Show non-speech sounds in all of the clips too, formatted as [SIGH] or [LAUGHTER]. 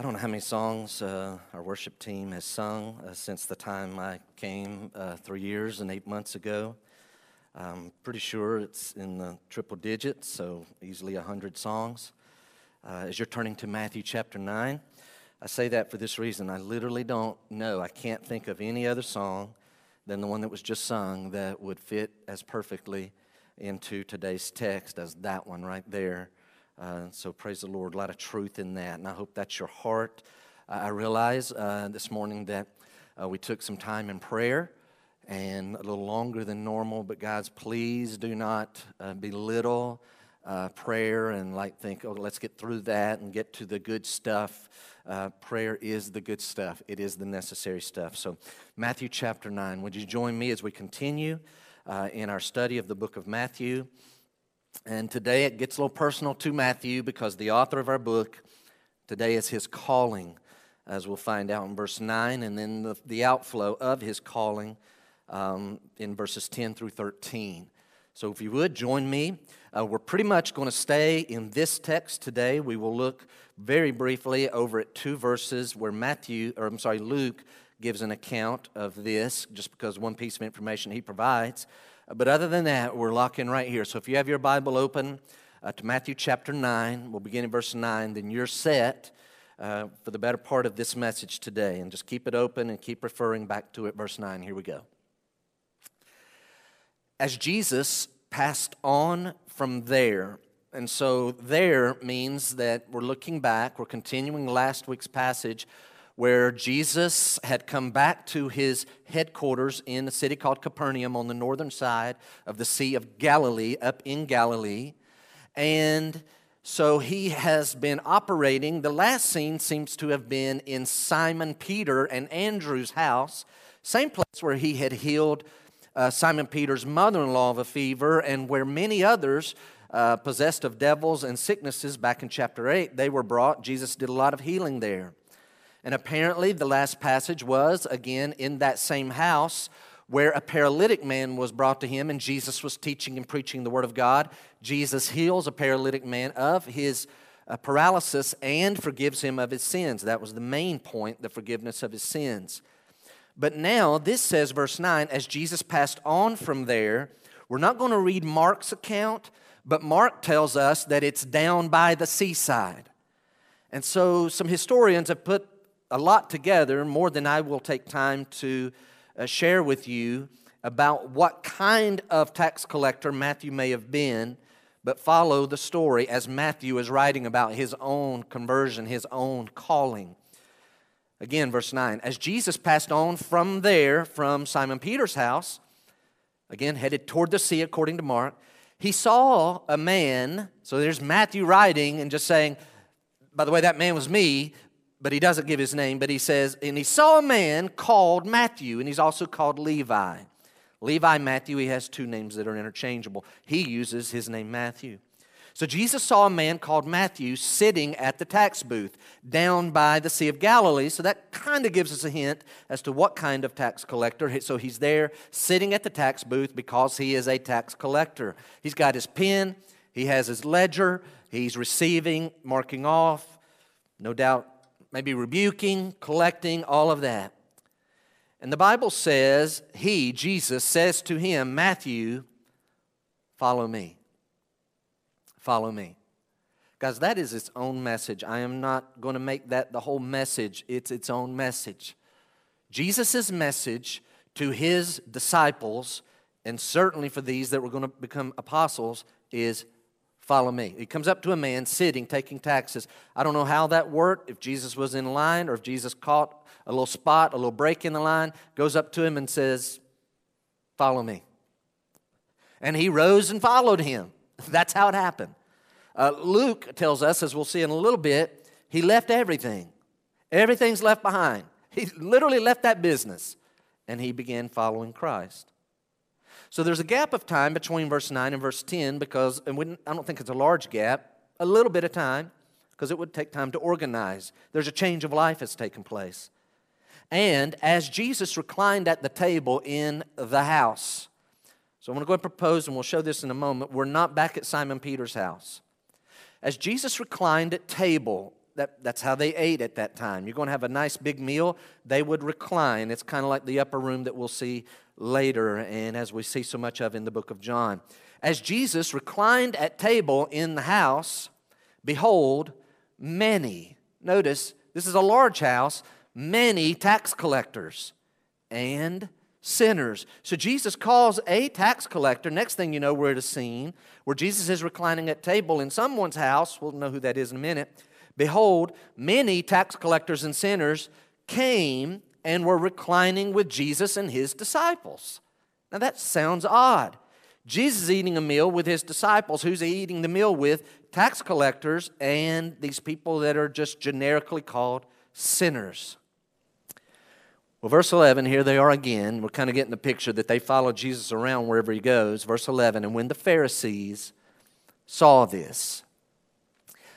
I don't know how many songs uh, our worship team has sung uh, since the time I came uh, three years and eight months ago. I'm pretty sure it's in the triple digits, so easily 100 songs. Uh, as you're turning to Matthew chapter 9, I say that for this reason. I literally don't know. I can't think of any other song than the one that was just sung that would fit as perfectly into today's text as that one right there. Uh, so praise the Lord, a lot of truth in that, and I hope that's your heart. Uh, I realize uh, this morning that uh, we took some time in prayer and a little longer than normal, but guys, please do not uh, belittle uh, prayer and like think, oh, let's get through that and get to the good stuff. prayer is the good stuff. It is the necessary stuff. So, Matthew chapter 9, would you join me as we continue in our study of the book of Matthew? And today it gets a little personal to Matthew because the author of our book today is his calling, as we'll find out in verse 9, and then the, the outflow of his calling um, in verses 10 through 13. So if you would join me, uh, we're pretty much going to stay in this text today. We will look very briefly over at two verses where Matthew, or I'm sorry, Luke gives an account of this, just because one piece of information he provides. But other than that, we're locking right here. So if you have your Bible open uh, to Matthew chapter 9, we'll begin in verse 9, then you're set uh, for the better part of this message today. And just keep it open and keep referring back to it. Verse 9, here we go. As Jesus passed on from there, and so there means that we're looking back, we're continuing last week's passage where Jesus had come back to his headquarters in a city called Capernaum on the northern side of the Sea of Galilee, up in Galilee. And so he has been operating. The last scene seems to have been in Simon Peter and Andrew's house, same place where he had healed uh, Simon Peter's mother in law of a fever, and where many others. Uh, possessed of devils and sicknesses back in chapter 8, they were brought. Jesus did a lot of healing there. And apparently, the last passage was again in that same house where a paralytic man was brought to him, and Jesus was teaching and preaching the Word of God. Jesus heals a paralytic man of his uh, paralysis and forgives him of his sins. That was the main point, the forgiveness of his sins. But now, this says, verse 9, as Jesus passed on from there, we're not going to read Mark's account, but Mark tells us that it's down by the seaside. And so, some historians have put a lot together, more than I will take time to uh, share with you about what kind of tax collector Matthew may have been, but follow the story as Matthew is writing about his own conversion, his own calling. Again, verse 9. As Jesus passed on from there, from Simon Peter's house, again headed toward the sea according to Mark, he saw a man. So there's Matthew writing and just saying, by the way, that man was me but he doesn't give his name, but he says, and he saw a man called Matthew, and he's also called Levi. Levi, Matthew, he has two names that are interchangeable. He uses his name Matthew. So Jesus saw a man called Matthew sitting at the tax booth down by the Sea of Galilee. So that kind of gives us a hint as to what kind of tax collector. So he's there sitting at the tax booth because he is a tax collector. He's got his pen, he has his ledger, he's receiving, marking off, no doubt maybe rebuking, collecting, all of that. And the Bible says, He, Jesus, says to him, Matthew, follow me. Follow me. Guys, that is its own message. I am not going to make that the whole message, it's its own message. Jesus' message to his disciples, and certainly for these that were going to become apostles, is Follow me. He comes up to a man sitting, taking taxes. I don't know how that worked, if Jesus was in line or if Jesus caught a little spot, a little break in the line, goes up to him and says, Follow me. And he rose and followed him. [LAUGHS] That's how it happened. Uh, Luke tells us, as we'll see in a little bit, he left everything. Everything's left behind. [LAUGHS] He literally left that business and he began following Christ. So there's a gap of time between verse 9 and verse 10 because, and I don't think it's a large gap, a little bit of time because it would take time to organize. There's a change of life that's taken place. And as Jesus reclined at the table in the house, so I'm going to go and propose, and we'll show this in a moment. We're not back at Simon Peter's house. As Jesus reclined at table, that, that's how they ate at that time. You're going to have a nice big meal, they would recline. It's kind of like the upper room that we'll see later, and as we see so much of in the book of John. As Jesus reclined at table in the house, behold, many, notice, this is a large house, many tax collectors and sinners. So Jesus calls a tax collector. Next thing you know, we're at a scene where Jesus is reclining at table in someone's house. We'll know who that is in a minute. Behold, many tax collectors and sinners came and were reclining with Jesus and his disciples. Now that sounds odd. Jesus is eating a meal with his disciples. Who's he eating the meal with? Tax collectors and these people that are just generically called sinners. Well, verse 11, here they are again. We're kind of getting the picture that they follow Jesus around wherever he goes. Verse 11, and when the Pharisees saw this,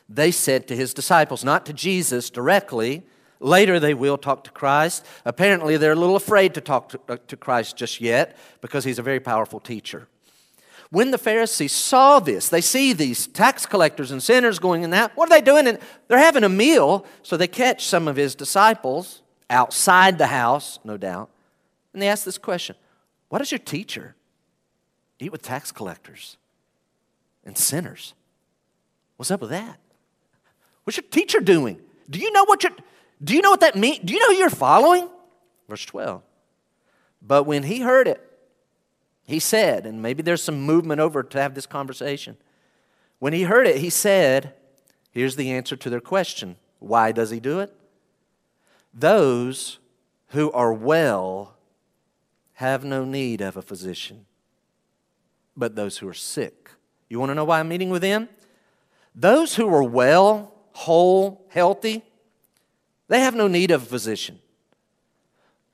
they said to his disciples, not to Jesus directly, later they will talk to Christ. Apparently, they're a little afraid to talk to, uh, to Christ just yet because he's a very powerful teacher. When the Pharisees saw this, they see these tax collectors and sinners going in that. What are they doing? And they're having a meal, so they catch some of his disciples outside the house, no doubt, and they ask this question Why does your teacher eat with tax collectors and sinners? What's up with that? What's your teacher doing? Do you know what you're, do you know what that means? Do you know who you're following? Verse 12. But when he heard it, he said, and maybe there's some movement over to have this conversation. When he heard it, he said, Here's the answer to their question. Why does he do it? Those who are well have no need of a physician, but those who are sick. You want to know why I'm meeting with them? Those who are well, whole, healthy, they have no need of a physician,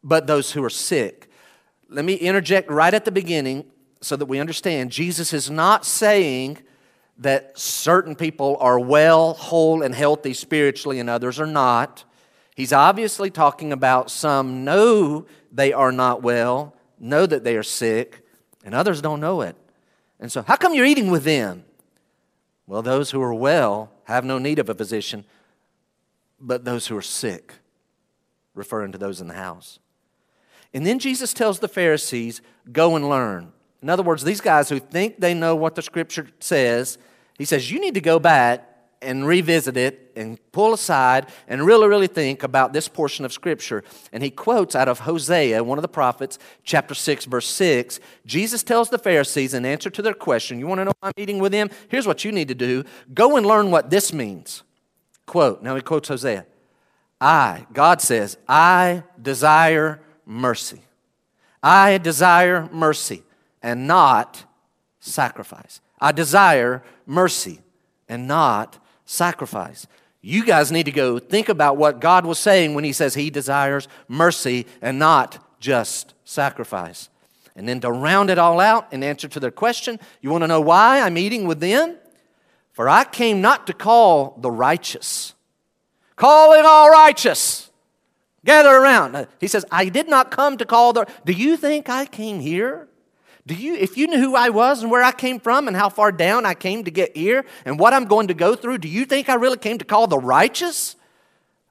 but those who are sick. Let me interject right at the beginning so that we understand Jesus is not saying that certain people are well, whole, and healthy spiritually and others are not. He's obviously talking about some know they are not well, know that they are sick, and others don't know it. And so, how come you're eating with them? Well, those who are well have no need of a physician, but those who are sick, referring to those in the house. And then Jesus tells the Pharisees, Go and learn. In other words, these guys who think they know what the scripture says, he says, You need to go back and revisit it and pull aside and really, really think about this portion of Scripture. And he quotes out of Hosea, one of the prophets, chapter 6, verse 6. Jesus tells the Pharisees in answer to their question, You want to know why I'm eating with them? Here's what you need to do go and learn what this means. Quote, now he quotes Hosea I, God says, I desire mercy. I desire mercy and not sacrifice. I desire mercy and not sacrifice. You guys need to go think about what God was saying when He says He desires mercy and not just sacrifice. And then to round it all out in answer to their question, you want to know why I'm eating with them? For I came not to call the righteous, calling all righteous. Gather around. Uh, he says, I did not come to call the. Do you think I came here do you, if you knew who I was and where I came from and how far down I came to get here and what I'm going to go through, do you think I really came to call the righteous?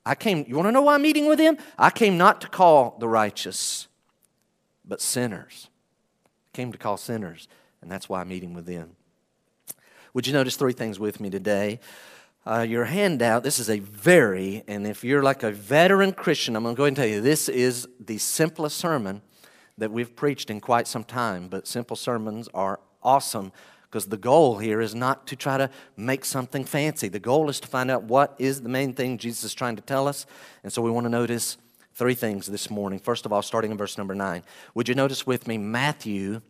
I came, you want to know why I'm meeting with him? I came not to call the righteous, but sinners. I came to call sinners, and that's why I'm meeting with them. Would you notice three things with me today? Uh, your handout, this is a very, and if you're like a veteran Christian, I'm going to go ahead and tell you, this is the simplest sermon that we've preached in quite some time, but simple sermons are awesome because the goal here is not to try to make something fancy. The goal is to find out what is the main thing Jesus is trying to tell us. And so we want to notice three things this morning. First of all, starting in verse number nine. Would you notice with me Matthew,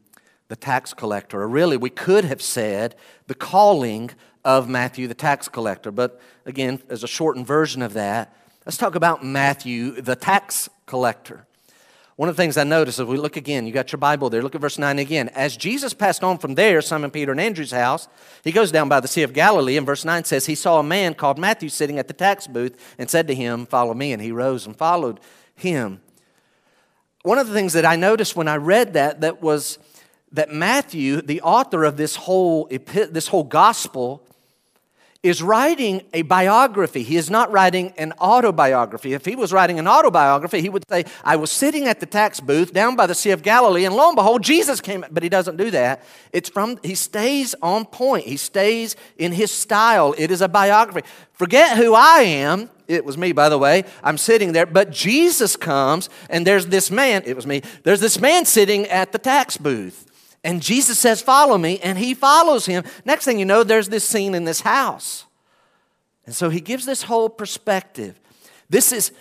the tax collector? Or really, we could have said the calling of Matthew, the tax collector. But again, as a shortened version of that, let's talk about Matthew, the tax collector. One of the things I noticed, if we look again, you got your Bible there, look at verse 9 again. As Jesus passed on from there, Simon Peter and Andrew's house, he goes down by the Sea of Galilee, and verse 9 says, He saw a man called Matthew sitting at the tax booth and said to him, Follow me. And he rose and followed him. One of the things that I noticed when I read that, that was that Matthew, the author of this whole, this whole gospel, is writing a biography. He is not writing an autobiography. If he was writing an autobiography, he would say, I was sitting at the tax booth down by the Sea of Galilee, and lo and behold, Jesus came. But he doesn't do that. It's from, he stays on point. He stays in his style. It is a biography. Forget who I am. It was me, by the way. I'm sitting there, but Jesus comes, and there's this man, it was me, there's this man sitting at the tax booth. And Jesus says, Follow me, and he follows him. Next thing you know, there's this scene in this house. And so he gives this whole perspective. This is,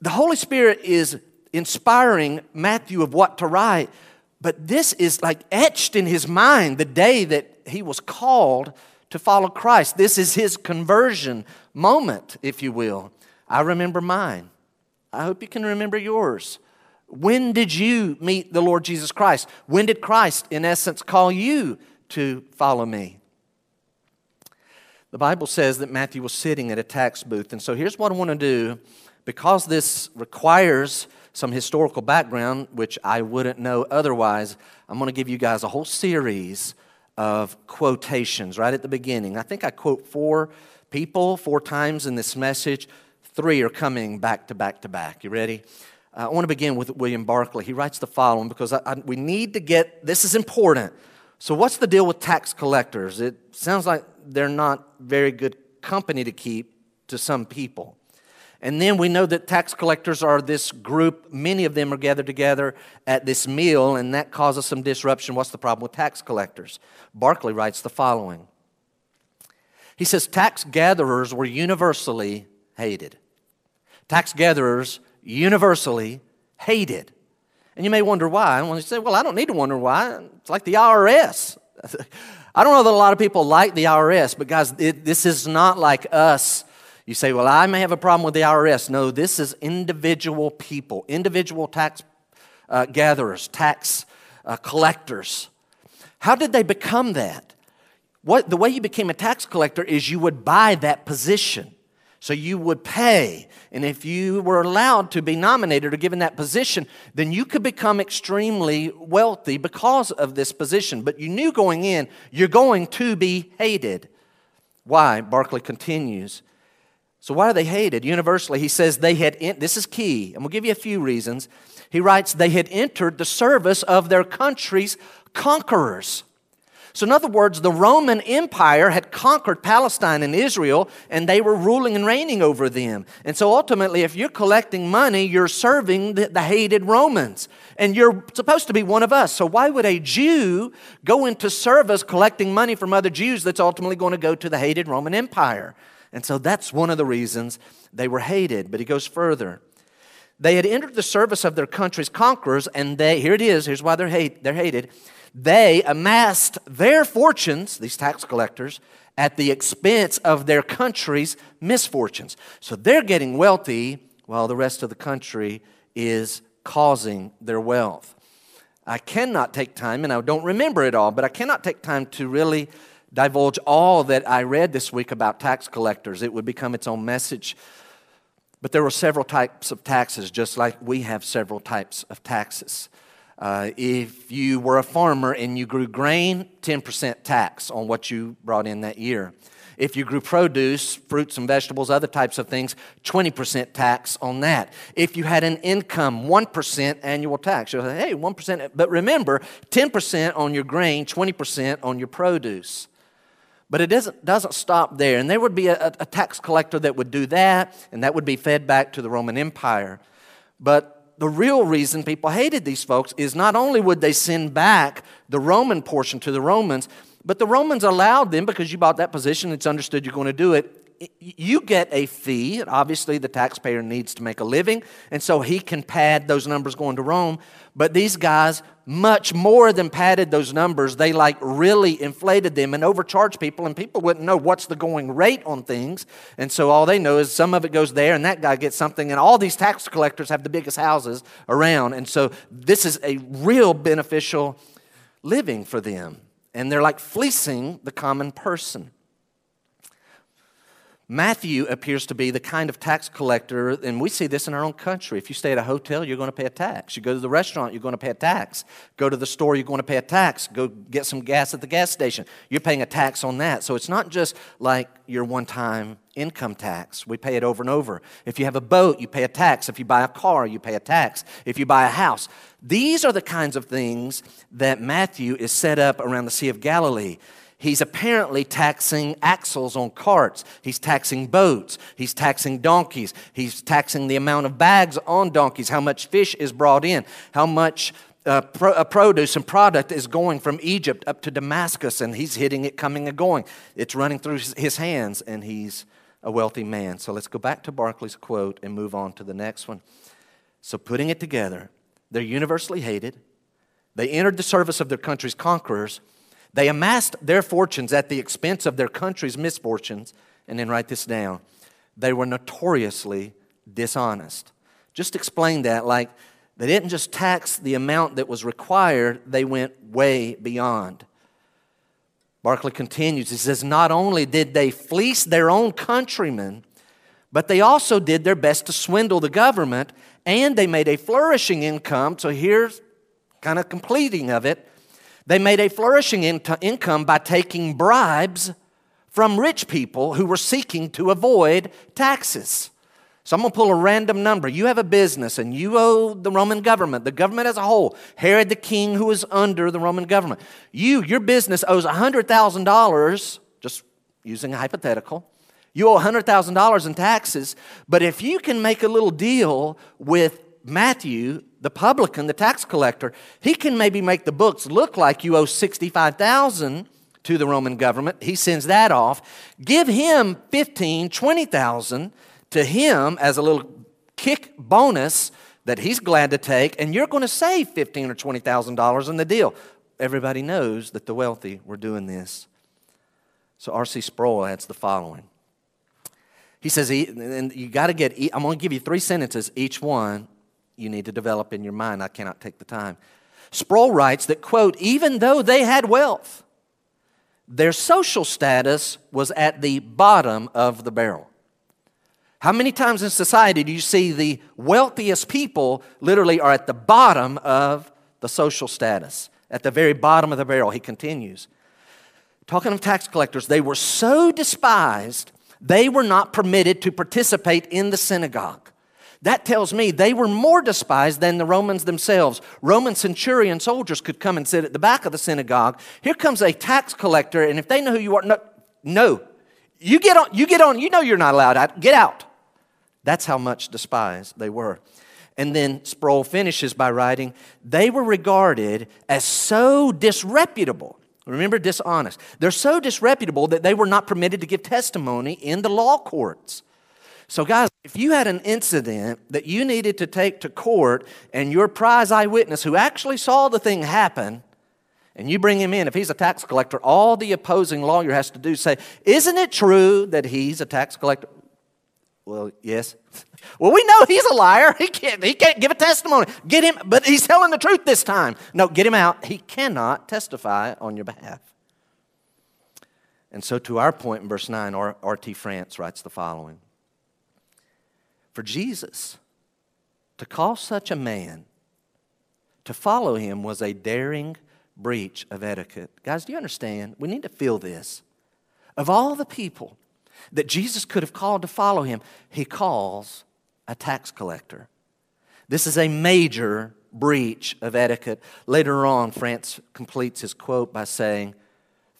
the Holy Spirit is inspiring Matthew of what to write, but this is like etched in his mind the day that he was called to follow Christ. This is his conversion moment, if you will. I remember mine. I hope you can remember yours. When did you meet the Lord Jesus Christ? When did Christ, in essence, call you to follow me? The Bible says that Matthew was sitting at a tax booth. And so here's what I want to do. Because this requires some historical background, which I wouldn't know otherwise, I'm going to give you guys a whole series of quotations right at the beginning. I think I quote four people four times in this message. Three are coming back to back to back. You ready? Uh, I want to begin with William Barclay. He writes the following because I, I, we need to get this is important. So, what's the deal with tax collectors? It sounds like they're not very good company to keep to some people. And then we know that tax collectors are this group, many of them are gathered together at this meal, and that causes some disruption. What's the problem with tax collectors? Barclay writes the following He says, Tax gatherers were universally hated. Tax gatherers universally hated. And you may wonder why. And when you say, well, I don't need to wonder why. It's like the IRS. [LAUGHS] I don't know that a lot of people like the IRS, but guys, it, this is not like us. You say, well, I may have a problem with the IRS. No, this is individual people, individual tax uh, gatherers, tax uh, collectors. How did they become that? What, the way you became a tax collector is you would buy that position. So you would pay. And if you were allowed to be nominated or given that position, then you could become extremely wealthy because of this position. But you knew going in, you're going to be hated. Why? Barclay continues. So, why are they hated? Universally, he says they had, this is key, and we'll give you a few reasons. He writes, they had entered the service of their country's conquerors. So, in other words, the Roman Empire had conquered Palestine and Israel, and they were ruling and reigning over them. And so, ultimately, if you're collecting money, you're serving the, the, hated Romans, and you're supposed to be one of us. So, why would a Jew go into service collecting money from other Jews that's ultimately going to go to the hated Roman Empire? And so, that's one of the reasons they were hated. But he goes further. They had entered the service of their country's conquerors, and they, here it is, here's why they're, hate, they're hated they amassed their fortunes, these tax collectors, at the expense of their country's misfortunes. So they're getting wealthy while the rest of the country is causing their wealth. I cannot take time, and I don't remember it all, but I cannot take time to really divulge all that I read this week about tax collectors. It would become its own message. But there were several types of taxes, just like we have several types of taxes. Uh, if you were a farmer and you grew grain, 10% tax on what you brought in that year. If you grew produce, fruits and vegetables, other types of things, 20% tax on that. If you had an income, 1% annual tax. You'll say, hey, 1%. But remember, 10% on your grain, 20% on your produce. But it doesn't, doesn't stop there. And there would be a, a tax collector that would do that, and that would be fed back to the Roman Empire. But the real reason people hated these folks is not only would they send back the Roman portion to the Romans, but the Romans allowed them, because you bought that position, it's understood you're going to do it. You get a fee. Obviously, the taxpayer needs to make a living, and so he can pad those numbers going to Rome. But these guys much more than padded those numbers. They like really inflated them and overcharged people, and people wouldn't know what's the going rate on things. And so all they know is some of it goes there, and that guy gets something. And all these tax collectors have the biggest houses around. And so this is a real beneficial living for them. And they're like fleecing the common person. Matthew appears to be the kind of tax collector, and we see this in our own country. If you stay at a hotel, you're going to pay a tax. You go to the restaurant, you're going to pay a tax. Go to the store, you're going to pay a tax. Go get some gas at the gas station, you're paying a tax on that. So it's not just like your one time income tax. We pay it over and over. If you have a boat, you pay a tax. If you buy a car, you pay a tax. If you buy a house, these are the kinds of things that Matthew is set up around the Sea of Galilee. He's apparently taxing axles on carts. He's taxing boats. He's taxing donkeys. He's taxing the amount of bags on donkeys, how much fish is brought in, how much uh, pro- uh, produce and product is going from Egypt up to Damascus, and he's hitting it, coming and going. It's running through his hands, and he's a wealthy man. So let's go back to Barclay's quote and move on to the next one. So, putting it together, they're universally hated. They entered the service of their country's conquerors they amassed their fortunes at the expense of their country's misfortunes. And then write this down they were notoriously dishonest. Just explain that like they didn't just tax the amount that was required, they went way beyond. Barclay continues. He says, Not only did they fleece their own countrymen, but they also did their best to swindle the government, and they made a flourishing income. So here's kind of completing of it they made a flourishing in- income by taking bribes from rich people who were seeking to avoid taxes. So I'm going to pull a random number. You have a business and you owe the Roman government, the government as a whole, Herod the king who is under the Roman government. You, your business owes $100,000, just using a hypothetical. You owe $100,000 in taxes, but if you can make a little deal with Matthew, the publican, the tax collector, he can maybe make the books look like you owe 65,000 to the Roman government. He sends that off. Give him 15, 20,000 to him as a little kick bonus that he's glad to take, and you're going to save 15 or 20,000 dollars in the deal. Everybody knows that the wealthy were doing this. So R.C. Sproul adds the following. He says, and you got to get, I'm going to give you three sentences, each one you need to develop in your mind. I cannot take the time. Sproul writes that, quote, even though they had wealth, their social status was at the bottom of the barrel. How many times in society do you see the wealthiest people literally are at the bottom of the social status? At the very bottom of the barrel, he continues. Talking of tax collectors, they were so despised, they were not permitted to participate in the synagogue. That tells me they were more despised than the Romans themselves. Roman centurion soldiers could come and sit at the back of the synagogue. Here comes a tax collector, and if they know who you are, no, no. You get on, you get on, you know you're not allowed out. Get out. That's how much despised they were. And then Sproul finishes by writing, they were regarded as so disreputable. Remember, dishonest. They're so disreputable that they were not permitted to give testimony in the law courts. So, guys, if you had an incident that you needed to take to court and your prize eyewitness who actually saw the thing happen, and you bring him in, if he's a tax collector, all the opposing lawyer has to do is say, Isn't it true that he's a tax collector? Well, yes. [LAUGHS] Well, we know he's a liar. [LAUGHS] He can't, he can't give a testimony. Get him, but he's telling the truth this time. No, get him out. He cannot testify on your behalf. And so, to our point in verse 9, R.T. France writes the following for Jesus. To call such a man to follow him was a daring breach of etiquette. Guys, do you understand? We need to feel this. Of all the people that Jesus could have called to follow him, he calls a tax collector. This is a major breach of etiquette. Later on, France completes his quote by saying,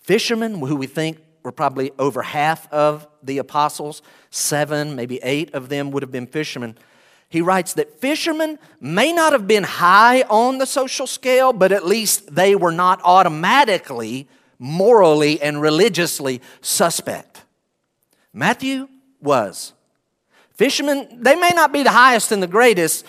Fishermen who we think were probably over half of the apostles, seven, maybe eight of them would have been fishermen. He writes that fishermen may not have been high on the social scale, but at least they were not automatically morally and religiously suspect. Matthew was. Fishermen, they may not be the highest and the greatest.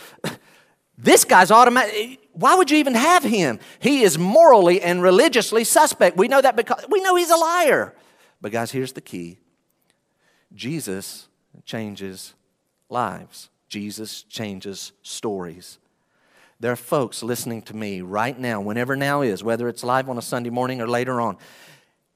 This guy's automatic. Why would you even have him? He is morally and religiously suspect. We know that because we know he's a liar. But, guys, here's the key Jesus changes lives, Jesus changes stories. There are folks listening to me right now, whenever now is, whether it's live on a Sunday morning or later on,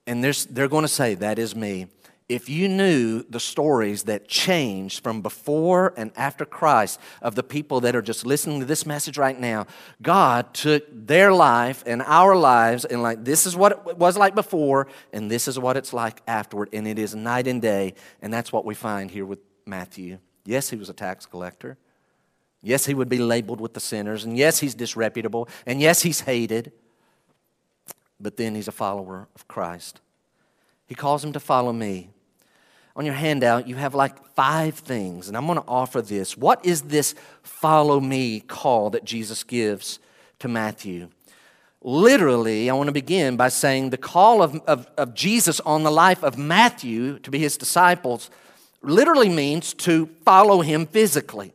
and they're going to say, That is me. If you knew the stories that changed from before and after Christ of the people that are just listening to this message right now, God took their life and our lives and like this is what it was like before and this is what it's like afterward and it is night and day and that's what we find here with Matthew. Yes, he was a tax collector. Yes, he would be labeled with the sinners and yes, he's disreputable and yes, he's hated. But then he's a follower of Christ. He calls him to follow me on your handout, you have like five things, and I'm going to offer this. What is this follow me call that Jesus gives to Matthew? Literally, I want to begin by saying the call of, of, of Jesus on the life of Matthew to be his disciples literally means to follow him physically.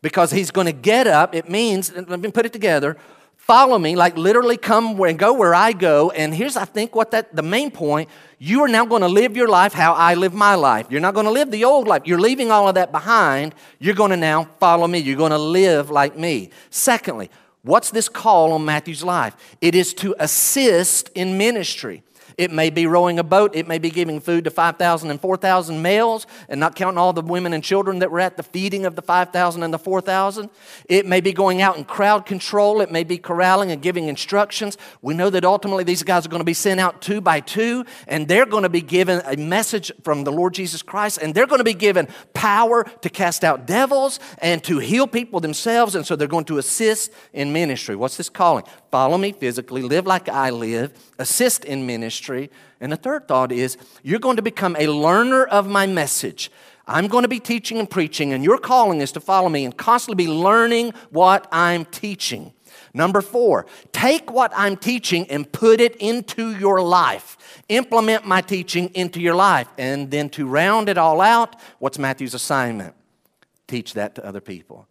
Because he's going to get up, it means, let me put it together, follow me, like literally come and go where I go. And here's, I think, what that, the main point you are now going to live your life how I live my life. You're not going to live the old life. You're leaving all of that behind. You're going to now follow me. You're going to live like me. Secondly, what's this call on Matthew's life? It is to assist in ministry. It may be rowing a boat. It may be giving food to 5,000 and 4,000 males and not counting all the women and children that were at the feeding of the 5,000 and the 4,000. It may be going out in crowd control. It may be corralling and giving instructions. We know that ultimately these guys are going to be sent out two by two and they're going to be given a message from the Lord Jesus Christ and they're going to be given power to cast out devils and to heal people themselves. And so they're going to assist in ministry. What's this calling? Follow me physically, live like I live, assist in ministry. And the third thought is you're going to become a learner of my message. I'm going to be teaching and preaching, and your calling is to follow me and constantly be learning what I'm teaching. Number four, take what I'm teaching and put it into your life. Implement my teaching into your life. And then to round it all out, what's Matthew's assignment? Teach that to other people.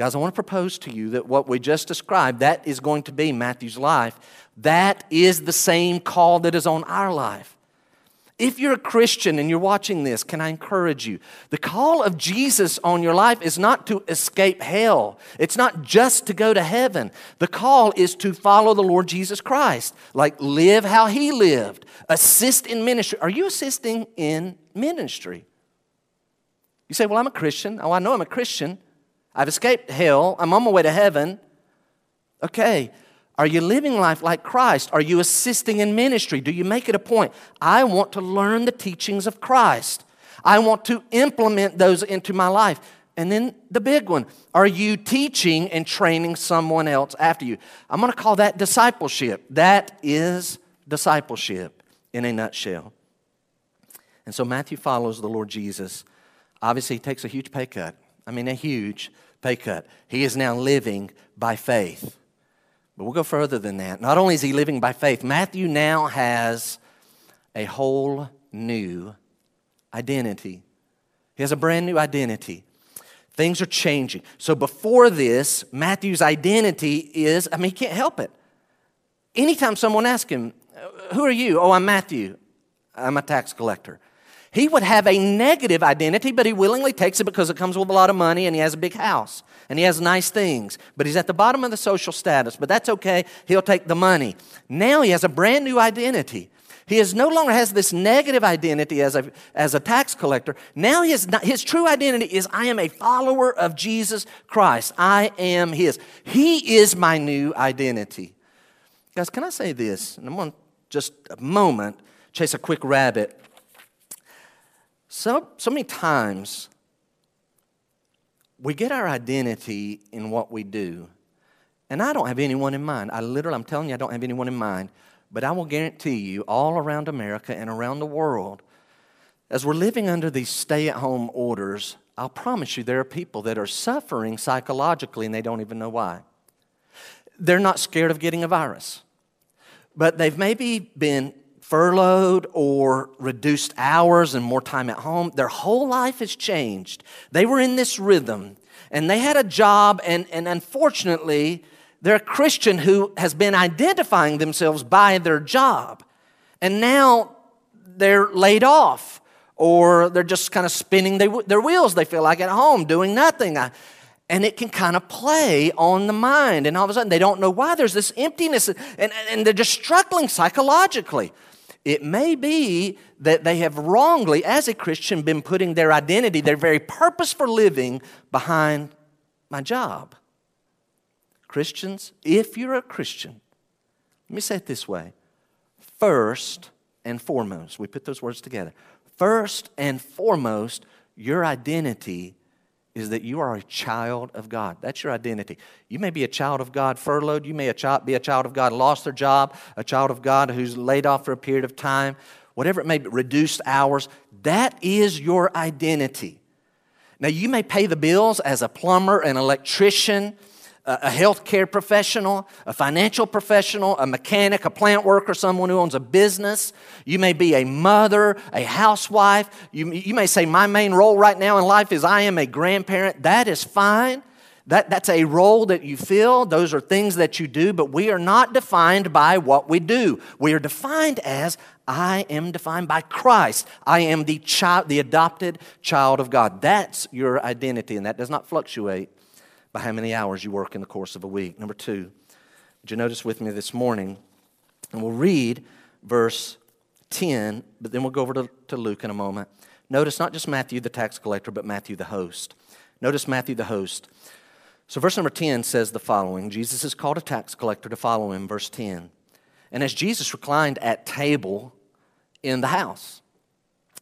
Guys, I want to propose to you that what we just described, that is going to be Matthew's life. That is the same call that is on our life. If you're a Christian and you're watching this, can I encourage you? The call of Jesus on your life is not to escape hell. It's not just to go to heaven. The call is to follow the Lord Jesus Christ, like live how he lived, assist in ministry. Are you assisting in ministry? You say, Well, I'm a Christian. Oh, I know I'm a Christian. I've escaped hell. I'm on my way to heaven. Okay. Are you living life like Christ? Are you assisting in ministry? Do you make it a point? I want to learn the teachings of Christ. I want to implement those into my life. And then the big one are you teaching and training someone else after you? I'm going to call that discipleship. That is discipleship in a nutshell. And so Matthew follows the Lord Jesus. Obviously, he takes a huge pay cut. I mean, a huge pay cut. He is now living by faith. But we'll go further than that. Not only is he living by faith, Matthew now has a whole new identity. He has a brand new identity. Things are changing. So before this, Matthew's identity is I mean, he can't help it. Anytime someone asks him, Who are you? Oh, I'm Matthew. I'm a tax collector. He would have a negative identity, but he willingly takes it because it comes with a lot of money and he has a big house and he has nice things. But he's at the bottom of the social status, but that's okay. He'll take the money. Now he has a brand new identity. He is no longer has this negative identity as a, as a tax collector. Now his, his true identity is I am a follower of Jesus Christ. I am his. He is my new identity. Guys, can I say this? And I'm going to just a moment chase a quick rabbit so, so many times, we get our identity in what we do. And I don't have anyone in mind. I literally, I'm telling you, I don't have anyone in mind. But I will guarantee you, all around America and around the world, as we're living under these stay at home orders, I'll promise you there are people that are suffering psychologically and they don't even know why. They're not scared of getting a virus, but they've maybe been furloughed or reduced hours and more time at home. Their whole life has changed. They were in this rhythm and they had a job, and, and unfortunately, they're a Christian who has been identifying themselves by their job. And now they're laid off or they're just kind of spinning their wheels, they feel like at home, doing nothing. and it can kind of play on the mind. And all of a sudden, they don't know why there's this emptiness, and, and they're just struggling psychologically. It may be that they have wrongly, as a Christian, been putting their identity, their very purpose for living, behind my job. Christians, if you're a Christian, let me say it this way first and foremost, we put those words together. First and foremost, your identity is that you are a child of God. That's your identity. You may be a child of God furloughed. You may be a child of God lost their job, a child of God who's laid off for a period of time, whatever it may be, reduced hours. That is your identity. Now, you may pay the bills as a plumber, an electrician, a healthcare professional, a financial professional, a mechanic, a plant worker, someone who owns a business. You may be a mother, a housewife. You, you may say, My main role right now in life is I am a grandparent. That is fine. That, that's a role that you fill. Those are things that you do, but we are not defined by what we do. We are defined as I am defined by Christ. I am the child, the adopted child of God. That's your identity, and that does not fluctuate by how many hours you work in the course of a week. Number two, would you notice with me this morning? And we'll read verse 10, but then we'll go over to, to Luke in a moment. Notice not just Matthew the tax collector, but Matthew the host. Notice Matthew the host. So, verse number 10 says the following Jesus is called a tax collector to follow him, verse 10. And as Jesus reclined at table in the house,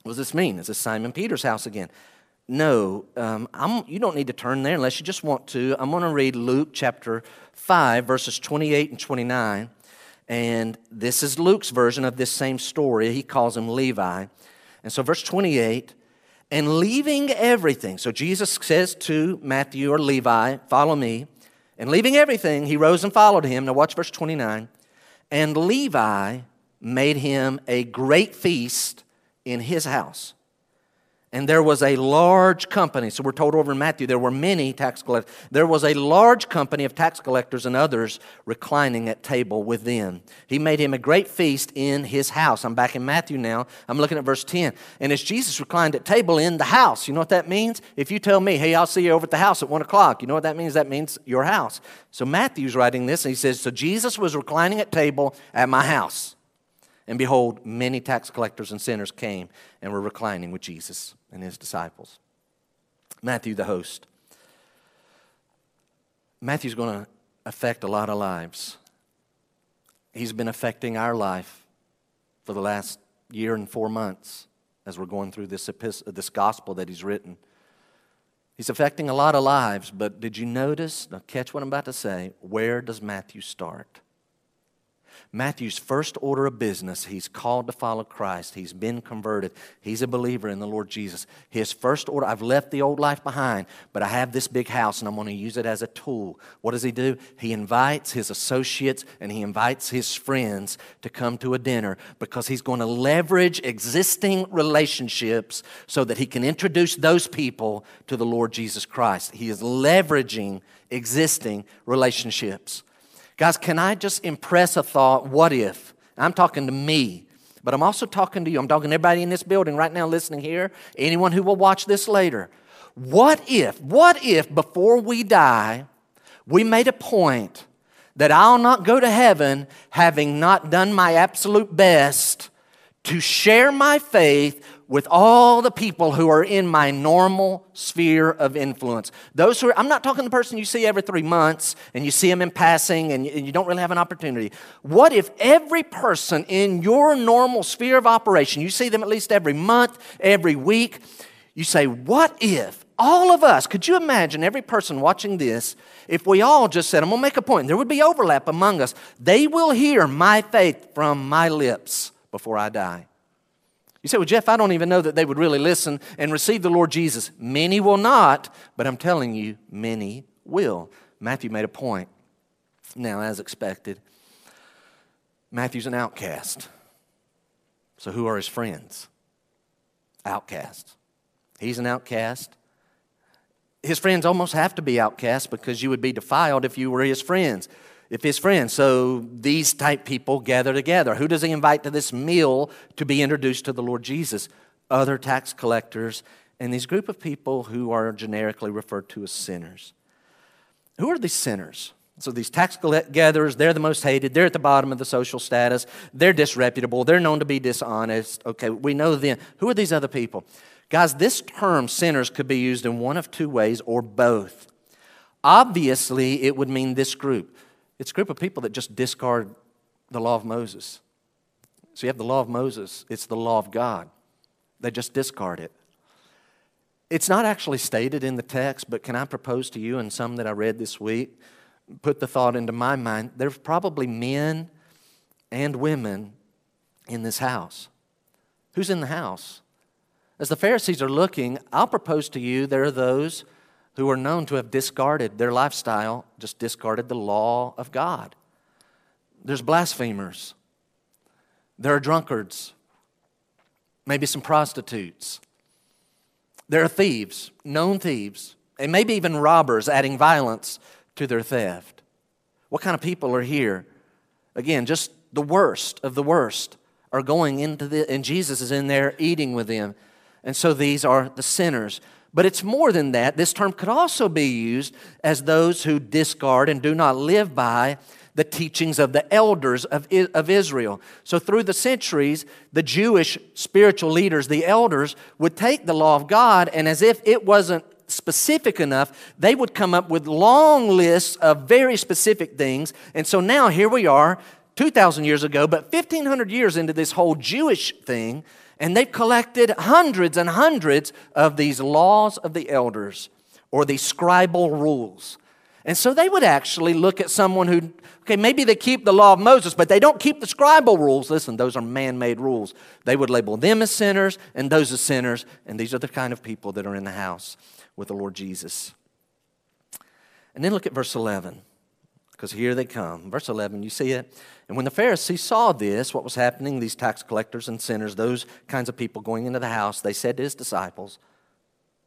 what does this mean? Is this Simon Peter's house again? No, um, you don't need to turn there unless you just want to. I'm going to read Luke chapter 5, verses 28 and 29. And this is Luke's version of this same story. He calls him Levi. And so, verse 28 and leaving everything. So, Jesus says to Matthew or Levi, Follow me. And leaving everything, he rose and followed him. Now, watch verse 29. And Levi made him a great feast in his house. And there was a large company. So we're told over in Matthew there were many tax collectors. There was a large company of tax collectors and others reclining at table with them. He made him a great feast in his house. I'm back in Matthew now. I'm looking at verse 10. And as Jesus reclined at table in the house, you know what that means? If you tell me, hey, I'll see you over at the house at one o'clock, you know what that means? That means your house. So Matthew's writing this and he says, So Jesus was reclining at table at my house. And behold, many tax collectors and sinners came and were reclining with Jesus and his disciples. Matthew, the host. Matthew's going to affect a lot of lives. He's been affecting our life for the last year and four months as we're going through this, this gospel that he's written. He's affecting a lot of lives, but did you notice? Now, catch what I'm about to say. Where does Matthew start? Matthew's first order of business, he's called to follow Christ. He's been converted. He's a believer in the Lord Jesus. His first order, I've left the old life behind, but I have this big house and I'm going to use it as a tool. What does he do? He invites his associates and he invites his friends to come to a dinner because he's going to leverage existing relationships so that he can introduce those people to the Lord Jesus Christ. He is leveraging existing relationships. Guys, can I just impress a thought? What if? I'm talking to me, but I'm also talking to you. I'm talking to everybody in this building right now listening here, anyone who will watch this later. What if, what if before we die, we made a point that I'll not go to heaven having not done my absolute best to share my faith with all the people who are in my normal sphere of influence. Those who are, I'm not talking the person you see every three months and you see them in passing and you, don't really have an opportunity. What if every person in your normal sphere of operation, you see them at least every month, every week, you say, What if all of us, could you imagine every person watching this, if we all just said, I'm gonna make a point, there would be overlap among us, they will hear my faith from my lips before I die. You say, Well, Jeff, I don't even know that they would really listen and receive the Lord Jesus. Many will not, but I'm telling you, many will. Matthew made a point. Now, as expected, Matthew's an outcast. So, who are his friends? Outcasts. He's an outcast. His friends almost have to be outcasts because you would be defiled if you were his friends if his friends. So these type people gather together. Who does he invite to this meal to be introduced to the Lord Jesus? Other tax collectors and these group of people who are generically referred to as sinners. Who are these sinners? So these tax gatherers, they're the most hated. They're at the bottom of the social status. They're disreputable. They're known to be dishonest. Okay, we know them. Who are these other people? Guys, this term sinners could be used in one of two ways or both. Obviously, it would mean this group. It's a group of people that just discard the law of Moses. So you have the law of Moses, it's the law of God. They just discard it. It's not actually stated in the text, but can I propose to you and some that I read this week? Put the thought into my mind. There's probably men and women in this house. Who's in the house? As the Pharisees are looking, I'll propose to you there are those who are known to have discarded their lifestyle, just discarded the law of God. There's blasphemers, there are drunkards, maybe some prostitutes, there are thieves, known thieves, and maybe even robbers adding violence to their theft. What kind of people are here? Again, just the worst of the worst are going into the, and Jesus is in there eating with them. And so these are the sinners. But it's more than that. This term could also be used as those who discard and do not live by the teachings of the elders of, of Israel. So, through the centuries, the Jewish spiritual leaders, the elders, would take the law of God, and as if it wasn't specific enough, they would come up with long lists of very specific things. And so now here we are, 2,000 years ago, but 1,500 years into this whole Jewish thing, and they've collected hundreds and hundreds of these laws of the elders or these scribal rules. And so they would actually look at someone who, okay, maybe they keep the law of Moses, but they don't keep the scribal rules. Listen, those are man made rules. They would label them as sinners and those as sinners, and these are the kind of people that are in the house with the Lord Jesus. And then look at verse 11, because here they come. Verse 11, you see it? And when the Pharisees saw this, what was happening, these tax collectors and sinners, those kinds of people going into the house, they said to his disciples,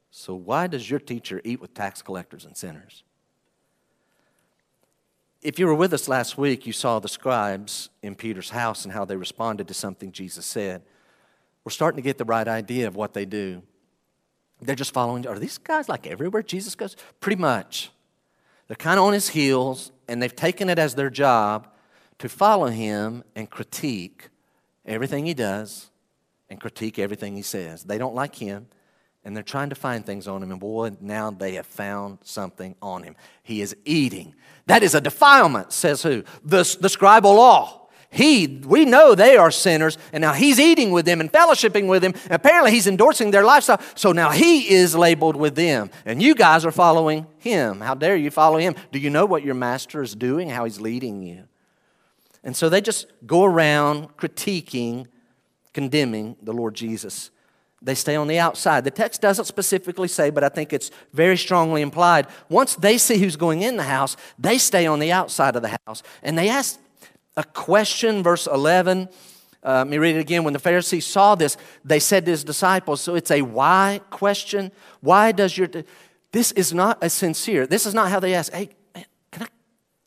So why does your teacher eat with tax collectors and sinners? If you were with us last week, you saw the scribes in Peter's house and how they responded to something Jesus said. We're starting to get the right idea of what they do. They're just following. Are these guys like everywhere Jesus goes? Pretty much. They're kind of on his heels, and they've taken it as their job to follow him and critique everything he does and critique everything he says. They don't like him and they're trying to find things on him, and boy, now they have found something on him. He is eating. That is a defilement, says who? The, the scribal law. He, we know they are sinners, and now he's eating with them and fellowshipping with them. Apparently, he's endorsing their lifestyle. So now he is labeled with them, and you guys are following him. How dare you follow him? Do you know what your master is doing, how he's leading you? And so they just go around critiquing, condemning the Lord Jesus. They stay on the outside. The text doesn't specifically say, but I think it's very strongly implied. Once they see who's going in the house, they stay on the outside of the house. And they ask a question, verse 11. Uh, let me read it again. When the Pharisees saw this, they said to his disciples, so it's a why question. Why does your. This is not a sincere. This is not how they ask, hey, man, can I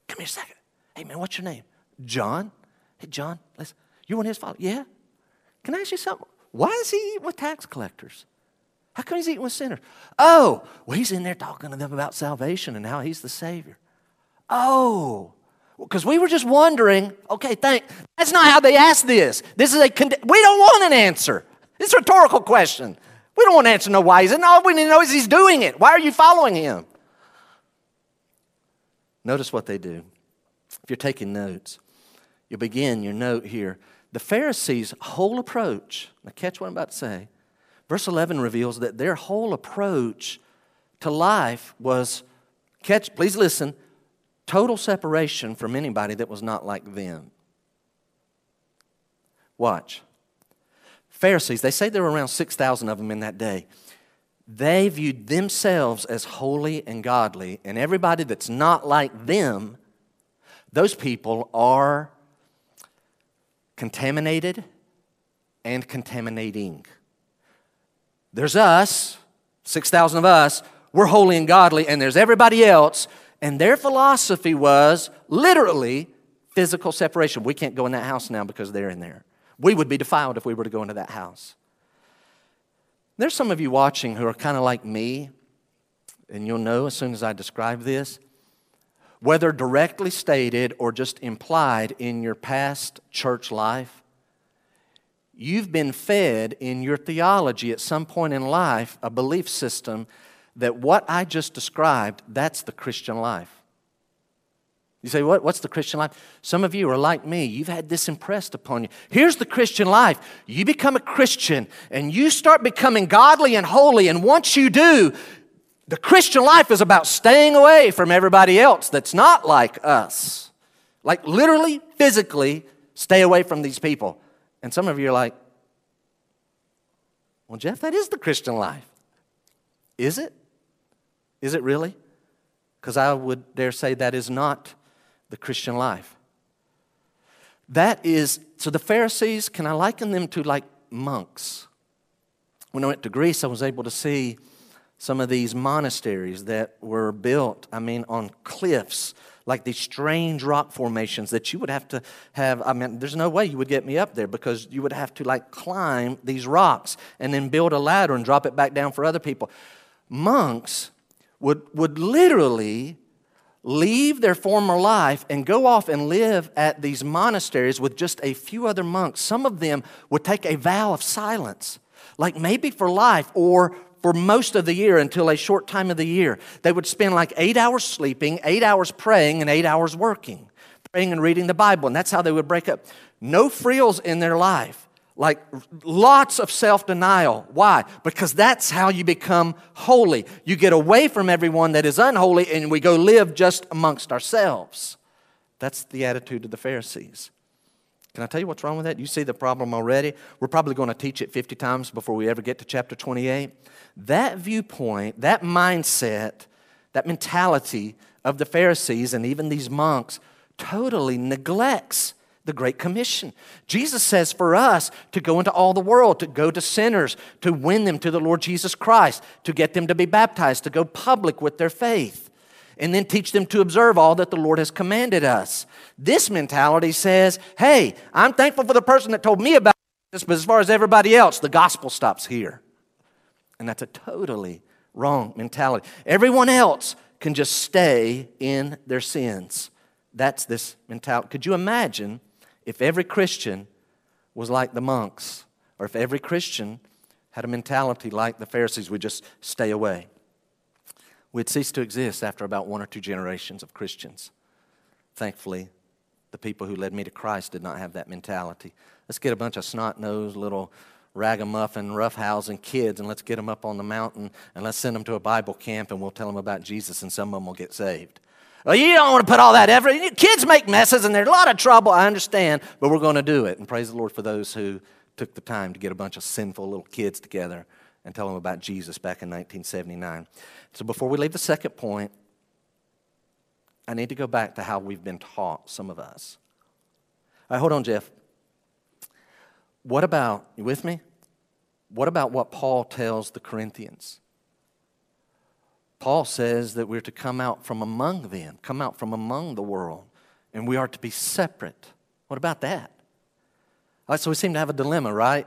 come here a second? Hey, man, what's your name? John? Hey, John, listen, you want his father? Yeah? Can I ask you something? Why is he eating with tax collectors? How come he's eating with sinners? Oh, well, he's in there talking to them about salvation and how he's the Savior. Oh, because we were just wondering, okay, thank. That's not how they ask this. This is a, we don't want an answer. It's a rhetorical question. We don't want to answer no why he's in. All we need to know is he's doing it. Why are you following him? Notice what they do. If you're taking notes, you'll begin your note here. The Pharisees' whole approach, now catch what I'm about to say. Verse 11 reveals that their whole approach to life was, catch, please listen, total separation from anybody that was not like them. Watch. Pharisees, they say there were around 6,000 of them in that day. They viewed themselves as holy and godly, and everybody that's not like them those people are contaminated and contaminating. There's us, 6,000 of us, we're holy and godly, and there's everybody else, and their philosophy was literally physical separation. We can't go in that house now because they're in there. We would be defiled if we were to go into that house. There's some of you watching who are kind of like me, and you'll know as soon as I describe this whether directly stated or just implied in your past church life, you've been fed in your theology at some point in life a belief system that what I just described, that's the Christian life. You say, what, What's the Christian life? Some of you are like me. You've had this impressed upon you. Here's the Christian life. You become a Christian and you start becoming godly and holy. And once you do, the Christian life is about staying away from everybody else that's not like us. Like literally, physically, stay away from these people. And some of you are like, well, Jeff, that is the Christian life. Is it? Is it really? Because I would dare say that is not the Christian life. That is, so the Pharisees, can I liken them to like monks? When I went to Greece, I was able to see some of these monasteries that were built, I mean, on cliffs, like these strange rock formations that you would have to have. I mean, there's no way you would get me up there because you would have to like climb these rocks and then build a ladder and drop it back down for other people. Monks would, would literally leave their former life and go off and live at these monasteries with just a few other monks. Some of them would take a vow of silence, like maybe for life or for most of the year until a short time of the year. They would spend like eight hours sleeping, eight hours praying, and eight hours working, praying and reading the Bible. And that's how they would break up. No frills in their life, like lots of self denial. Why? Because that's how you become holy. You get away from everyone that is unholy and we go live just amongst ourselves. That's the attitude of the Pharisees. Can I tell you what's wrong with that? You see the problem already? We're probably going to teach it 50 times before we ever get to chapter 28. That viewpoint, that mindset, that mentality of the Pharisees and even these monks totally neglects the Great Commission. Jesus says for us to go into all the world, to go to sinners, to win them to the Lord Jesus Christ, to get them to be baptized, to go public with their faith and then teach them to observe all that the Lord has commanded us. This mentality says, hey, I'm thankful for the person that told me about this, but as far as everybody else, the gospel stops here. And that's a totally wrong mentality. Everyone else can just stay in their sins. That's this mentality. Could you imagine if every Christian was like the monks, or if every Christian had a mentality like the Pharisees, we'd just stay away? we'd cease to exist after about one or two generations of Christians. Thankfully, the people who led me to Christ did not have that mentality. Let's get a bunch of snot nosed little ragamuffin, roughhousing kids and let's get them up on the mountain and let's send them to a Bible camp and we'll tell them about Jesus and some of them will get saved. Well, you don't want to put all that effort. Kids make messes and there's a lot of trouble, I understand, but we're going to do it. And praise the Lord for those who took the time to get a bunch of sinful little kids together and tell them about Jesus back in 1979. So before we leave the second point, I need to go back to how we've been taught, some of us. All right, hold on, Jeff. What about, you with me? What about what Paul tells the Corinthians? Paul says that we're to come out from among them, come out from among the world, and we are to be separate. What about that? Right, so we seem to have a dilemma, right?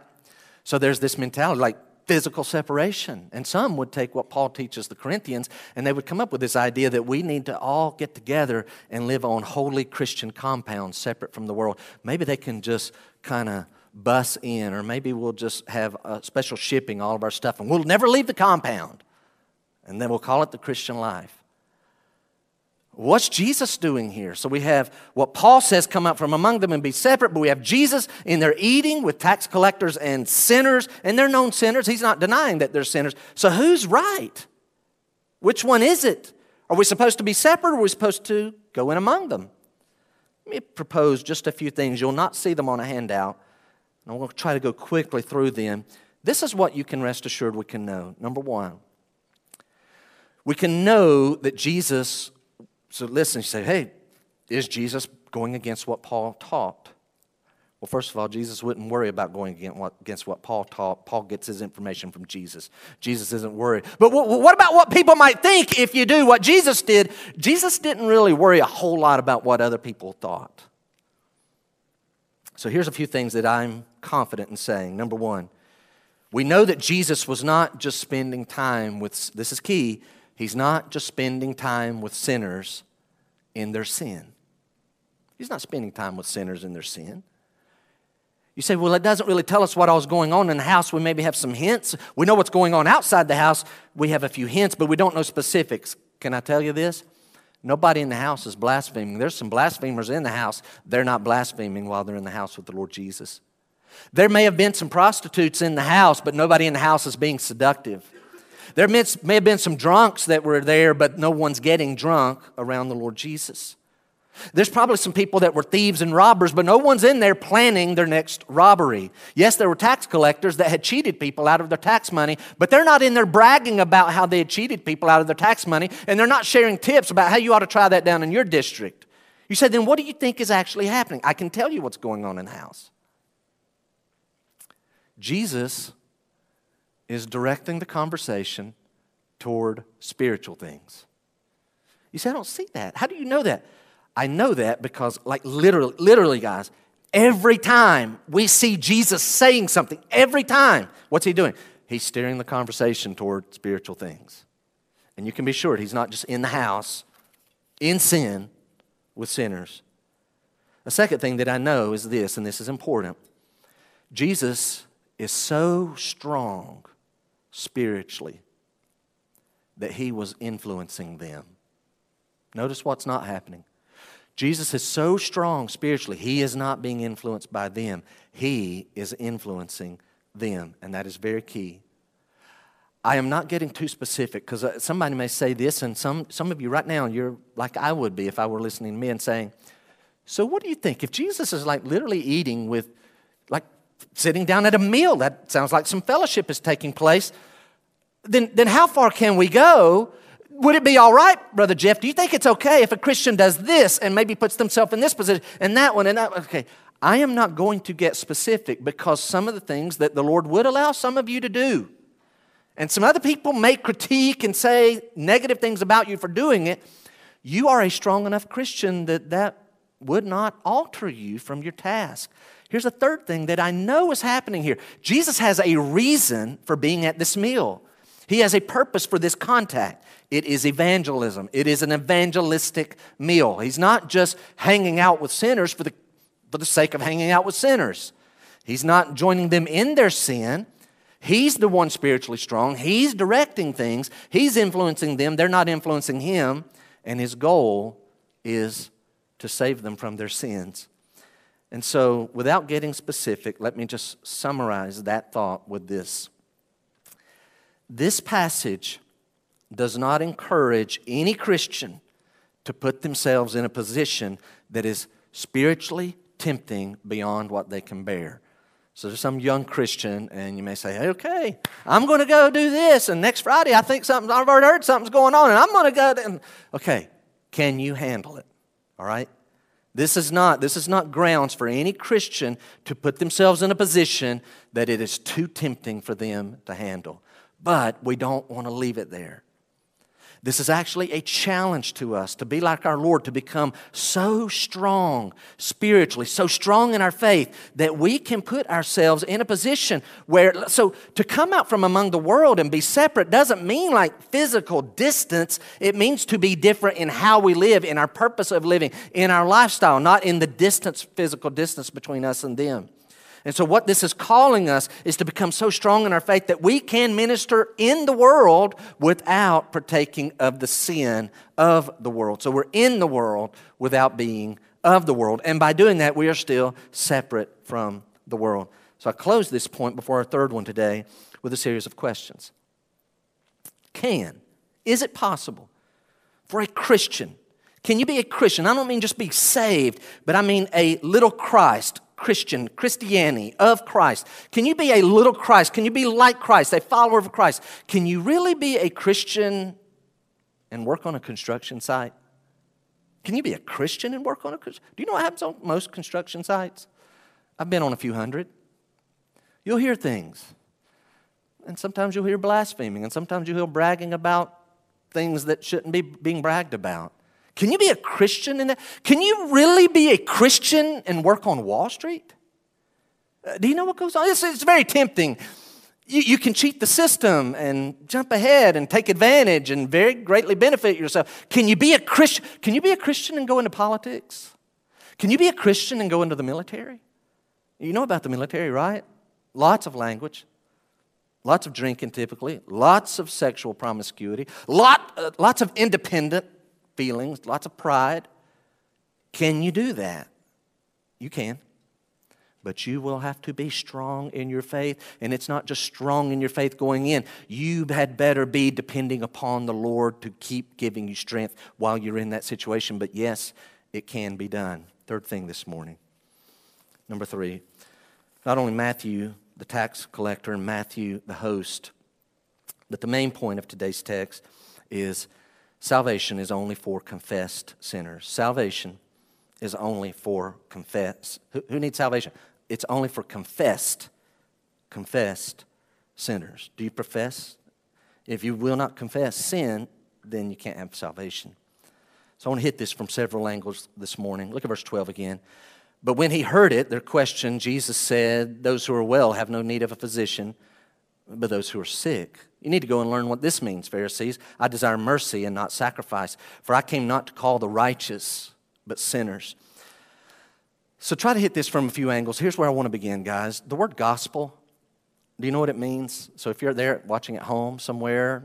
So there's this mentality like, physical separation. And some would take what Paul teaches the Corinthians and they would come up with this idea that we need to all get together and live on holy Christian compounds separate from the world. Maybe they can just kind of bus in, or maybe we'll just have a special shipping all of our stuff and we'll never leave the compound. And then we'll call it the Christian life. What's Jesus doing here? So we have what Paul says come out from among them and be separate, but we have Jesus in there eating with tax collectors and sinners, and they're known sinners. He's not denying that they're sinners. So who's right? Which one is it? Are we supposed to be separate or are we supposed to go in among them? Let me propose just a few things. You'll not see them on a handout. I'm going to try to go quickly through them. This is what you can rest assured we can know. Number one, we can know that Jesus so listen, you say, hey, is Jesus going against what Paul taught? Well, first of all, Jesus wouldn't worry about going against what Paul taught. Paul gets his information from Jesus. Jesus isn't worried. But what about what people might think if you do what Jesus did? Jesus didn't really worry a whole lot about what other people thought. So here's a few things that I'm confident in saying. Number one, we know that Jesus was not just spending time with, this is key, he's not just spending time with sinners in their sin. He's not spending time with sinners in their sin. You say, well, it doesn't really tell us what all is going on in the house. We maybe have some hints. We know what's going on outside the house. We have a few hints, but we don't know specifics. Can I tell you this? Nobody in the house is blaspheming. There's some blasphemers in the house. They're not blaspheming while they're in the house with the Lord Jesus. There may have been some prostitutes in the house, but nobody in the house is being seductive. There may have been some drunks that were there, but no one's getting drunk around the Lord Jesus. There's probably some people that were thieves and robbers, but no one's in there planning their next robbery. Yes, there were tax collectors that had cheated people out of their tax money, but they're not in there bragging about how they had cheated people out of their tax money, and they're not sharing tips about how you ought to try that down in your district. You say, then what do you think is actually happening? I can tell you what's going on in the house. Jesus is directing the conversation toward spiritual things. You say, I don't see that. How do you know that? I know that because, like, literally, literally, guys, every time we see Jesus saying something, every time, what's he doing? He's steering the conversation toward spiritual things. And you can be sure he's not just in the house, in sin, with sinners. A second thing that I know is this, and this is important Jesus is so strong spiritually that he was influencing them. Notice what's not happening. Jesus is so strong spiritually, he is not being influenced by them. He is influencing them, and that is very key. I am not getting too specific because uh, somebody may say this, and some, some of you right now, you're like I would be if I were listening to me and saying, So, what do you think? If Jesus is like literally eating with, sitting down at a meal, that sounds like some fellowship is taking place, then, then how far can we go would it be all right, Brother Jeff? Do you think it's okay if a Christian does this and maybe puts themselves in this position and that one and that? Okay, I am not going to get specific because some of the things that the Lord would allow some of you to do, and some other people may critique and say negative things about you for doing it, you are a strong enough Christian that that would not alter you from your task. Here's a third thing that I know is happening here Jesus has a reason for being at this meal. He has a purpose for this contact. It is evangelism. It is an evangelistic meal. He's not just hanging out with sinners for the, for the sake of hanging out with sinners. He's not joining them in their sin. He's the one spiritually strong. He's directing things. He's influencing them. They're not influencing him. And his goal is to save them from their sins. And so, without getting specific, let me just summarize that thought with this. This passage does not encourage any Christian to put themselves in a position that is spiritually tempting beyond what they can bear. So there's some young Christian, and you may say, hey, okay, I'm going to go do this, and next Friday I think something, I've already heard something's going on, and I'm going to go. And, okay, can you handle it? All right? This is not this is not grounds for any Christian to put themselves in a position that it is too tempting for them to handle. But we don't want to leave it there. This is actually a challenge to us to be like our Lord, to become so strong spiritually, so strong in our faith that we can put ourselves in a position where, so to come out from among the world and be separate doesn't mean like physical distance. It means to be different in how we live, in our purpose of living, in our lifestyle, not in the distance, physical distance between us and them. And so, what this is calling us is to become so strong in our faith that we can minister in the world without partaking of the sin of the world. So, we're in the world without being of the world. And by doing that, we are still separate from the world. So, I close this point before our third one today with a series of questions. Can, is it possible for a Christian? Can you be a Christian? I don't mean just be saved, but I mean a little Christ, Christian, Christianity, of Christ? Can you be a little Christ? Can you be like Christ, a follower of Christ? Can you really be a Christian and work on a construction site? Can you be a Christian and work on a? Do you know what happens on most construction sites? I've been on a few hundred. You'll hear things. And sometimes you'll hear blaspheming, and sometimes you'll hear bragging about things that shouldn't be being bragged about. Can you be a Christian in that? Can you really be a Christian and work on Wall Street? Uh, do you know what goes on? It's, it's very tempting. You, you can cheat the system and jump ahead and take advantage and very greatly benefit yourself. Can you be a Christian? Can you be a Christian and go into politics? Can you be a Christian and go into the military? You know about the military, right? Lots of language, lots of drinking typically, lots of sexual promiscuity, lot, uh, lots of independent feelings, lots of pride. Can you do that? You can. But you will have to be strong in your faith. And it's not just strong in your faith going in. You had better be depending upon the Lord to keep giving you strength while you're in that situation. But yes, it can be done. Third thing this morning. Number three, not only Matthew, the tax collector, and Matthew, the host, but the main point of today's text is salvation is only for confessed sinners. Salvation is only for confess. Who, who needs salvation? It's only for confessed, confessed sinners. Do you profess? If you will not confess sin, then you can't have salvation. So I want to hit this from several angles this morning. Look at verse 12 again. But when he heard it, their question, Jesus said, Those who are well have no need of a physician, but those who are sick. You need to go and learn what this means, Pharisees. I desire mercy and not sacrifice, for I came not to call the righteous, but sinners. So try to hit this from a few angles. Here's where I want to begin, guys. The word gospel, do you know what it means? So if you're there watching at home somewhere,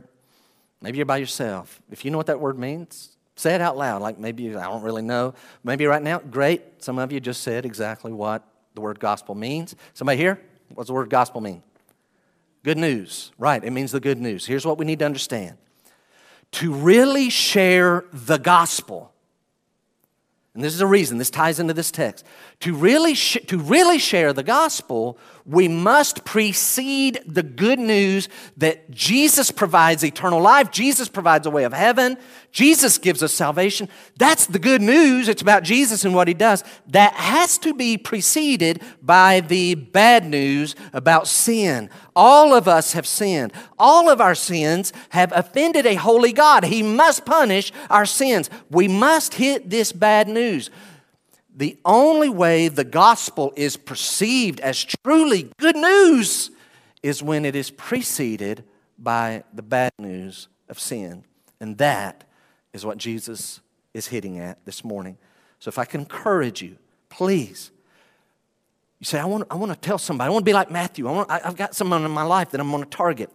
maybe you're by yourself. If you know what that word means, say it out loud. Like maybe I don't really know. Maybe right now, great. Some of you just said exactly what the word gospel means. Somebody here? What's the word gospel mean? Good news. Right, it means the good news. Here's what we need to understand. To really share the gospel and this is a reason, this ties into this text. To really, sh- to really share the gospel, we must precede the good news that Jesus provides eternal life, Jesus provides a way of heaven, Jesus gives us salvation. That's the good news. It's about Jesus and what he does. That has to be preceded by the bad news about sin. All of us have sinned. All of our sins have offended a holy God. He must punish our sins. We must hit this bad news. The only way the gospel is perceived as truly good news is when it is preceded by the bad news of sin. And that is what Jesus is hitting at this morning. So if I can encourage you, please. You say, I want, I want to tell somebody. I want to be like Matthew. I want, I, have got someone in my life that I'm going to target.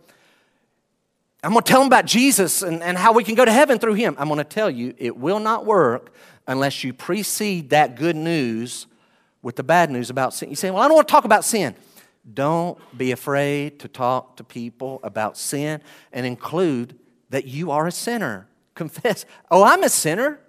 I'm going to tell them about Jesus and, and how we can go to heaven through him. I'm going to tell you, it will not work unless you precede that good news with the bad news about sin. You say, Well, I don't want to talk about sin. Don't be afraid to talk to people about sin and include that you are a sinner [LAUGHS] confess, oh, I'm a sinner.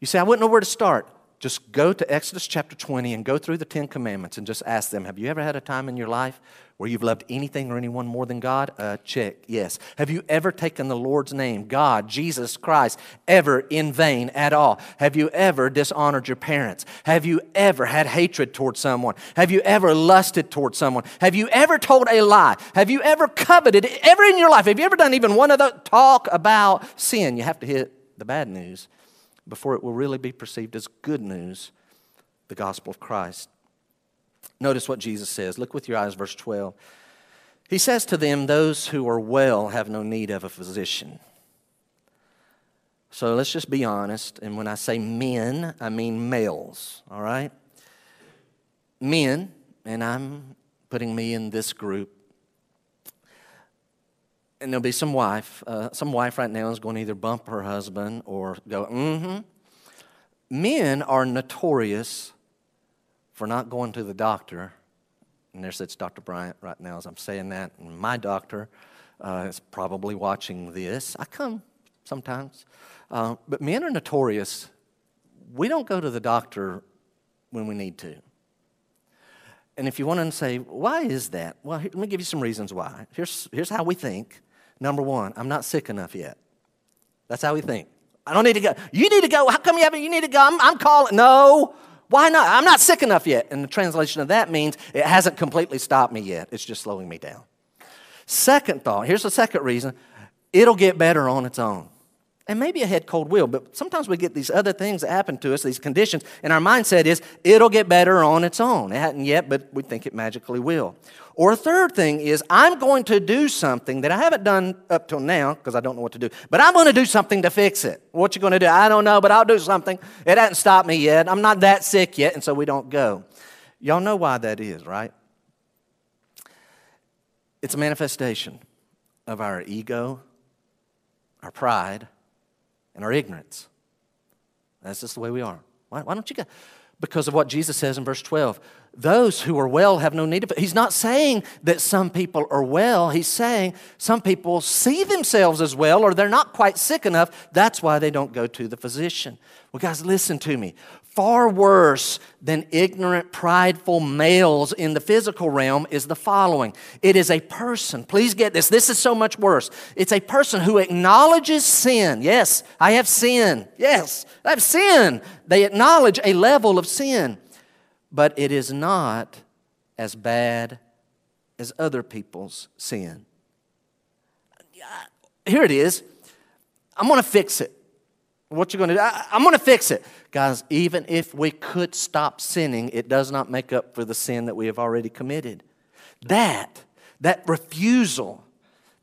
You say, I wouldn't know where to start. Just go to Exodus chapter 20 and go through the Ten Commandments and just ask them, Have you ever had a time in your life where you've loved anything or anyone more than God? Uh, check, yes. Have you ever taken the Lord's name, God, Jesus Christ, ever in vain at all? Have you ever dishonored your parents? Have you ever had hatred towards someone? Have you ever lusted towards someone? Have you ever told a lie? Have you ever coveted, ever in your life? Have you ever done even one of the talk about sin? You have to hit the bad news before it will really be perceived as good news, the gospel of Christ. Notice what Jesus says. Look with your eyes, verse 12. He says to them, Those who are well have no need of a physician. So let's just be honest. And when I say men, I mean males, all right? Men, and I'm putting me in this group, and there'll be some wife. Uh, some wife right now is going to either bump her husband or go, mm hmm. Men are notorious for not going to the doctor. And there sits Dr. Bryant right now as I'm saying that. And my doctor uh, is probably watching this. I come sometimes. Uh, but men are notorious. We don't go to the doctor when we need to. And if you want to say, why is that? Well, here, let me give you some reasons why. Here's, here's how we think. Number one, I'm not sick enough yet. That's how we think. I don't need to go. You need to go. How come you haven't? You need to go. I'm, I'm calling. No. Why not? I'm not sick enough yet. And the translation of that means it hasn't completely stopped me yet. It's just slowing me down. Second thought here's the second reason it'll get better on its own. And maybe a head cold will, but sometimes we get these other things that happen to us, these conditions, and our mindset is it'll get better on its own. It hadn't yet, but we think it magically will. Or a third thing is I'm going to do something that I haven't done up till now because I don't know what to do, but I'm going to do something to fix it. What you going to do? I don't know, but I'll do something. It hasn't stopped me yet. I'm not that sick yet, and so we don't go. Y'all know why that is, right? It's a manifestation of our ego, our pride, and our ignorance. That's just the way we are. Why, why don't you go? Because of what Jesus says in verse 12. Those who are well have no need of it. He's not saying that some people are well. He's saying some people see themselves as well or they're not quite sick enough. That's why they don't go to the physician. Well, guys, listen to me far worse than ignorant, prideful males in the physical realm is the following it is a person, please get this, this is so much worse. It's a person who acknowledges sin. Yes, I have sin. Yes, I have sin. They acknowledge a level of sin, but it is not as bad as other people's sin. Here it is. I'm going to fix it. What you going to do? I, I'm going to fix it. Guys, even if we could stop sinning, it does not make up for the sin that we have already committed. That, that refusal,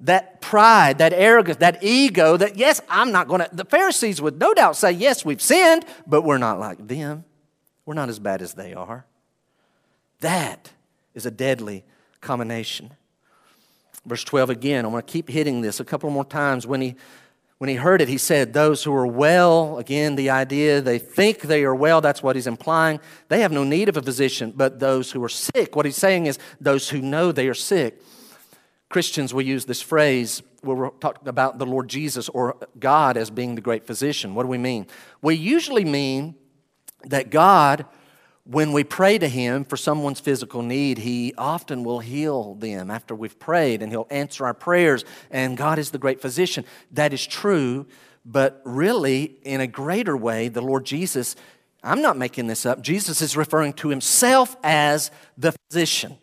that pride, that arrogance, that ego, that yes, I'm not going to. The Pharisees would no doubt say, yes, we've sinned, but we're not like them. We're not as bad as they are. That is a deadly combination. Verse 12 again, I'm going to keep hitting this a couple more times. When he when he heard it, he said, Those who are well, again, the idea they think they are well, that's what he's implying. They have no need of a physician, but those who are sick. What he's saying is, those who know they are sick. Christians will use this phrase we're talking about the Lord Jesus or God as being the great physician. What do we mean? We usually mean that God when we pray to Him for someone's physical need, He often will heal them after we've prayed and He'll answer our prayers. And God is the great physician. That is true, but really, in a greater way, the Lord Jesus, I'm not making this up, Jesus is referring to Himself as the physician.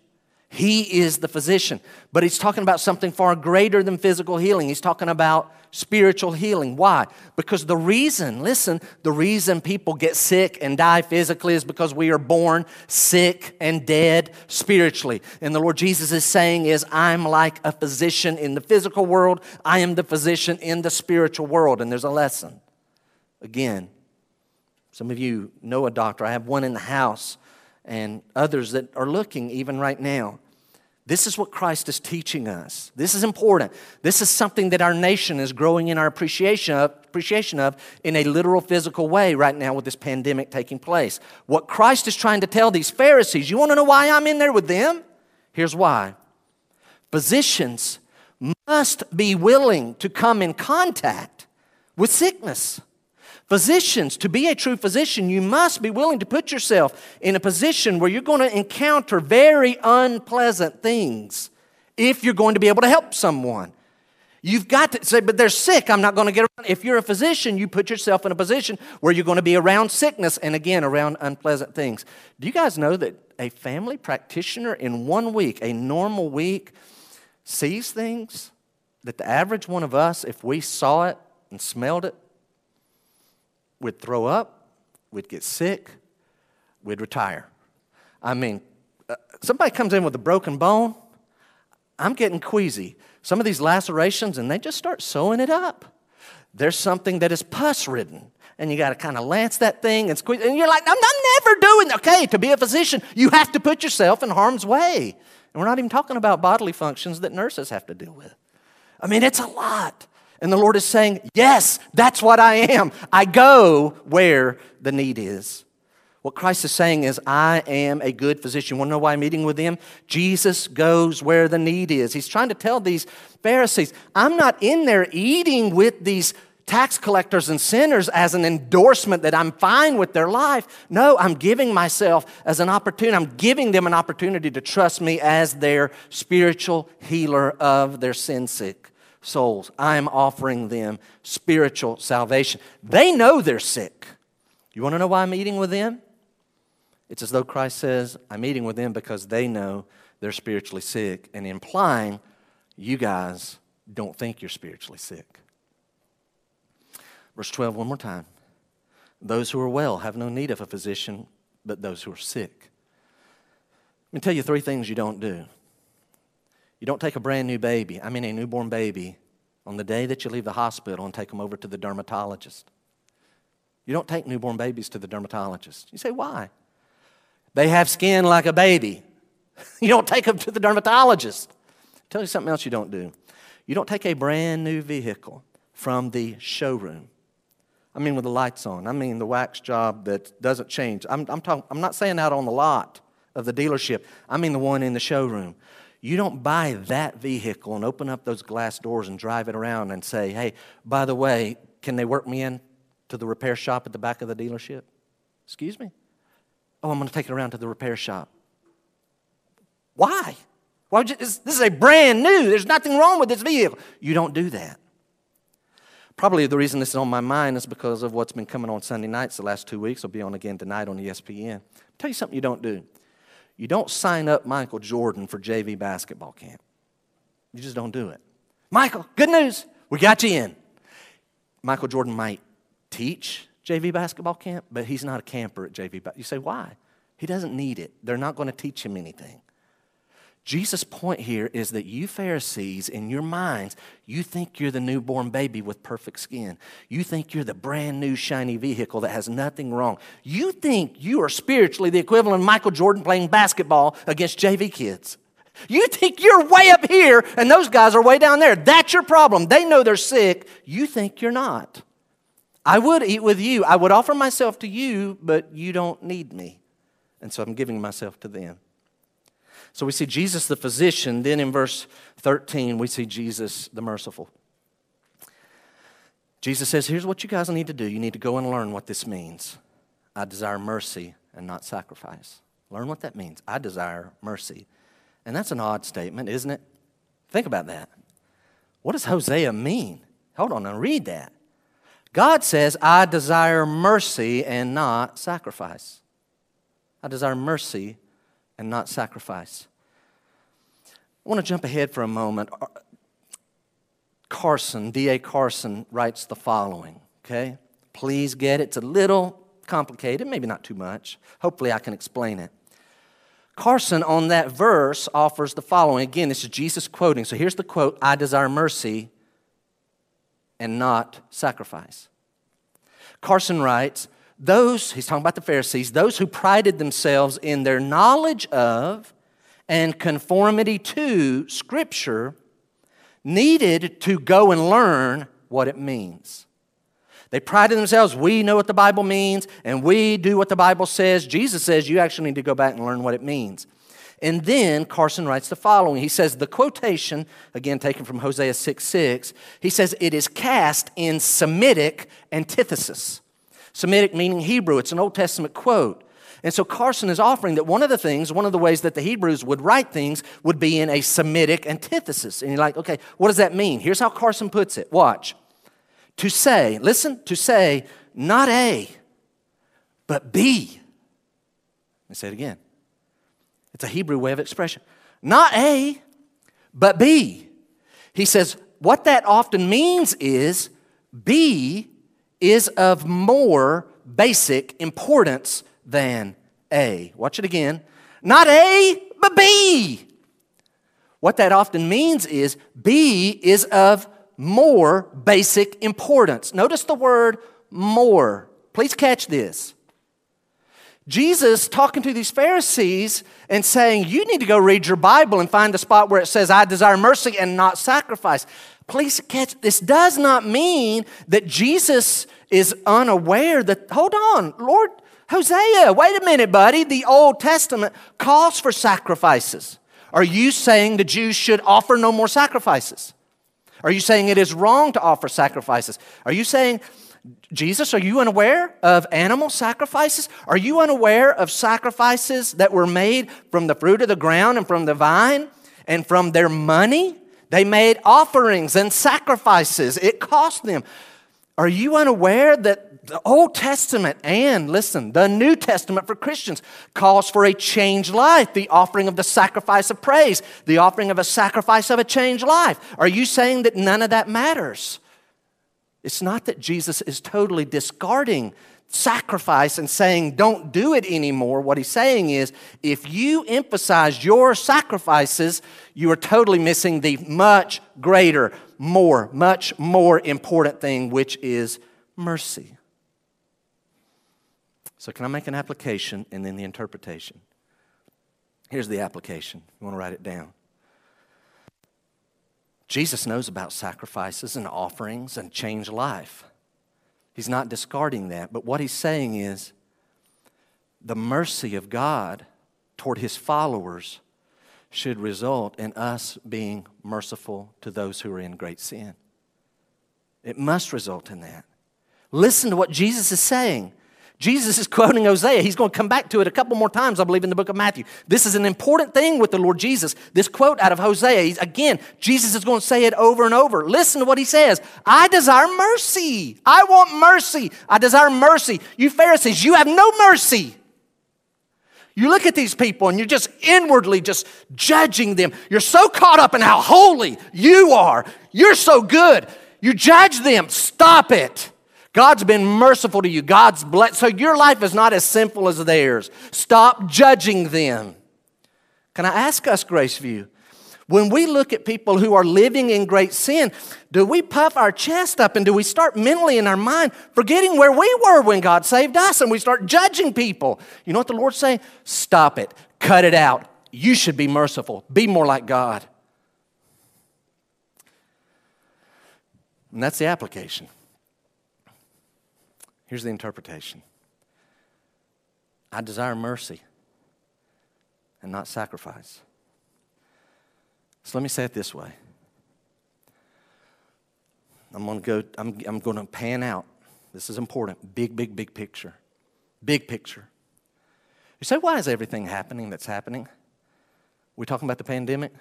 He is the physician. But he's talking about something far greater than physical healing. He's talking about spiritual healing. Why? Because the reason, listen, the reason people get sick and die physically is because we are born sick and dead spiritually. And the Lord Jesus is saying is I'm like a physician in the physical world, I am the physician in the spiritual world. And there's a lesson. Again, some of you know a doctor. I have one in the house and others that are looking even right now. This is what Christ is teaching us. This is important. This is something that our nation is growing in our appreciation of, appreciation of in a literal physical way right now with this pandemic taking place. What Christ is trying to tell these Pharisees, you want to know why I'm in there with them? Here's why. Physicians must be willing to come in contact with sickness. Physicians, to be a true physician, you must be willing to put yourself in a position where you're going to encounter very unpleasant things if you're going to be able to help someone. You've got to say, but they're sick, I'm not going to get around. If you're a physician, you put yourself in a position where you're going to be around sickness and again around unpleasant things. Do you guys know that a family practitioner in one week, a normal week, sees things that the average one of us, if we saw it and smelled it, we'd throw up, we'd get sick, we'd retire. I mean, uh, somebody comes in with a broken bone, I'm getting queasy. Some of these lacerations, and they just start sewing it up. There's something that is pus ridden, and you got to kind of lance that thing and squeeze. And you're like, I'm, I'm never doing. Okay, to be a physician, you have to put yourself in harm's way. And we're not even talking about bodily functions that nurses have to deal with. I mean, it's a lot. And the Lord is saying, Yes, that's what I am. I go where the need is. What Christ is saying is, I am a good physician. You want to know why I'm eating with them? Jesus goes where the need is. He's trying to tell these Pharisees, I'm not in there eating with these tax collectors and sinners as an endorsement that I'm fine with their life. No, I'm giving myself as an opportunity. I'm giving them an opportunity to trust me as their spiritual healer of their sin sick souls. I'm offering them spiritual salvation. They know they're sick. You want to know why I'm eating with them? It's as though Christ says, I'm eating with them because they know they're spiritually sick, and implying you guys don't think you're spiritually sick. Verse 12, one more time. Those who are well have no need of a physician, but those who are sick. Let me tell you three things you don't do. You don't take a brand new baby, I mean a newborn baby, on the day that you leave the hospital and take them over to the dermatologist. You don't take newborn babies to the dermatologist. You say, why? They have skin like a baby. [LAUGHS] You don't take them to the dermatologist. I'll tell you something else you don't do. You don't take a brand new vehicle from the showroom. I mean, with the lights on. I mean, the wax job that doesn't change. I'm, I'm, I'm not saying out on the lot of the dealership, I mean the one in the showroom. You don't buy that vehicle and open up those glass doors and drive it around and say, hey, by the way, can they work me in to the repair shop at the back of the dealership? Excuse me? Oh, I'm going to take it around to the repair shop. Why? Why would you, this is a brand new. There's nothing wrong with this vehicle. You don't do that. Probably the reason this is on my mind is because of what's been coming on Sunday nights the last two weeks. Will be on again tonight on ESPN. I'll tell you something you don't do. You don't sign up Michael Jordan for JV basketball camp. You just don't do it. Michael, good news. We got you in. Michael Jordan might teach JV basketball camp, but he's not a camper at JV. You say, why? He doesn't need it. They're not going to teach him anything. Jesus' point here is that you Pharisees, in your minds, you think you're the newborn baby with perfect skin. You think you're the brand new shiny vehicle that has nothing wrong. You think you are spiritually the equivalent of Michael Jordan playing basketball against JV kids. You think you're way up here and those guys are way down there. That's your problem. They know they're sick. You think you're not. I would eat with you. I would offer myself to you, but you don't need me. And so I'm giving myself to them. So we see Jesus the physician. Then in verse 13, we see Jesus the merciful. Jesus says, Here's what you guys need to do. You need to go and learn what this means. I desire mercy and not sacrifice. Learn what that means. I desire mercy. And that's an odd statement, isn't it? Think about that. What does Hosea mean? Hold on and read that. God says, I desire mercy and not sacrifice. I desire mercy and not sacrifice. I want to jump ahead for a moment. Uh, Carson, D.A. Carson, writes the following, okay? Please get it. It's a little complicated, maybe not too much. Hopefully, I can explain it. Carson, on that verse, offers the following. Again, this is Jesus quoting. So here's the quote I desire mercy and not sacrifice. Carson writes, those, he's talking about the Pharisees, those who prided themselves in their knowledge of and conformity to Scripture needed to go and learn what it means. They prided themselves, we know what the Bible means, and we do what the Bible says. Jesus says you actually need to go back and learn what it means. And then Carson writes the following. He says, the quotation, again taken from Hosea 6 6, he says, it is cast in Semitic antithesis. Semitic meaning Hebrew. It's an Old Testament quote. And so Carson is offering that one of the things, one of the ways that the Hebrews would write things would be in a Semitic antithesis. And you're like, okay, what does that mean? Here's how Carson puts it. Watch. To say, listen, to say, not A, but B. Let me say it again. It's a Hebrew way of expression. Not A, but B. He says, what that often means is B is of more basic importance than A. Watch it again. Not A, but B. What that often means is B is of more basic importance. Notice the word more. Please catch this. Jesus talking to these Pharisees and saying, You need to go read your Bible and find the spot where it says, I desire mercy and not sacrifice. Please catch this does not mean that Jesus is unaware that, hold on, Lord, Hosea, wait a minute, buddy. The Old Testament calls for sacrifices. Are you saying the Jews should offer no more sacrifices? Are you saying it is wrong to offer sacrifices? Are you saying, Jesus, are you unaware of animal sacrifices? Are you unaware of sacrifices that were made from the fruit of the ground and from the vine and from their money? They made offerings and sacrifices. It cost them. Are you unaware that the Old Testament and, listen, the New Testament for Christians calls for a changed life, the offering of the sacrifice of praise, the offering of a sacrifice of a changed life? Are you saying that none of that matters? It's not that Jesus is totally discarding sacrifice and saying, don't do it anymore. What he's saying is, if you emphasize your sacrifices, you are totally missing the much greater, more, much more important thing, which is mercy. So, can I make an application and then the interpretation? Here's the application. You want to write it down. Jesus knows about sacrifices and offerings and change life. He's not discarding that, but what he's saying is the mercy of God toward his followers should result in us being merciful to those who are in great sin. It must result in that. Listen to what Jesus is saying. Jesus is quoting Hosea. He's going to come back to it a couple more times, I believe, in the book of Matthew. This is an important thing with the Lord Jesus. This quote out of Hosea, again, Jesus is going to say it over and over. Listen to what he says I desire mercy. I want mercy. I desire mercy. You Pharisees, you have no mercy. You look at these people and you're just inwardly just judging them. You're so caught up in how holy you are. You're so good. You judge them. Stop it. God's been merciful to you. God's blessed. So your life is not as simple as theirs. Stop judging them. Can I ask us, Grace Graceview? When we look at people who are living in great sin, do we puff our chest up and do we start mentally in our mind forgetting where we were when God saved us and we start judging people? You know what the Lord's saying? Stop it. Cut it out. You should be merciful. Be more like God. And that's the application. Here's the interpretation I desire mercy and not sacrifice. So let me say it this way. I'm going to go, I'm, I'm going to pan out. This is important. Big, big, big picture. Big picture. You say, why is everything happening that's happening? We're talking about the pandemic?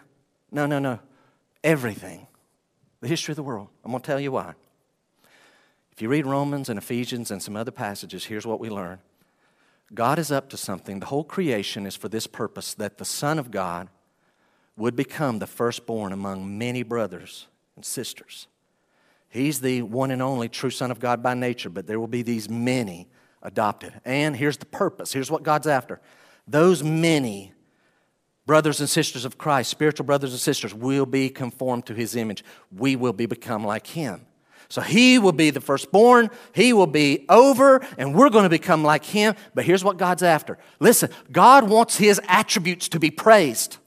No, no, no. Everything. The history of the world. I'm going to tell you why. If you read Romans and Ephesians and some other passages, here's what we learn God is up to something. The whole creation is for this purpose that the Son of God would become the firstborn among many brothers and sisters. He's the one and only true Son of God by nature, but there will be these many adopted. And here's the purpose here's what God's after. Those many brothers and sisters of Christ, spiritual brothers and sisters, will be conformed to his image. We will be become like him. So he will be the firstborn, he will be over, and we're going to become like him. But here's what God's after listen, God wants his attributes to be praised.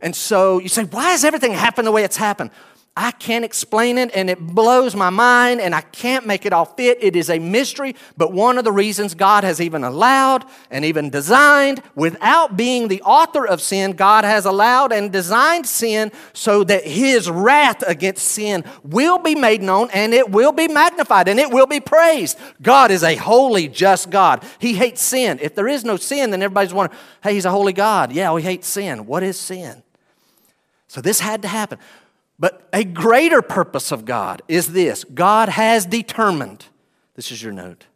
And so you say, why has everything happened the way it's happened? I can't explain it and it blows my mind and I can't make it all fit. It is a mystery, but one of the reasons God has even allowed and even designed, without being the author of sin, God has allowed and designed sin so that His wrath against sin will be made known and it will be magnified and it will be praised. God is a holy, just God. He hates sin. If there is no sin, then everybody's wondering, hey, He's a holy God. Yeah, he hates sin. What is sin? So this had to happen. But a greater purpose of God is this God has determined, this is your note.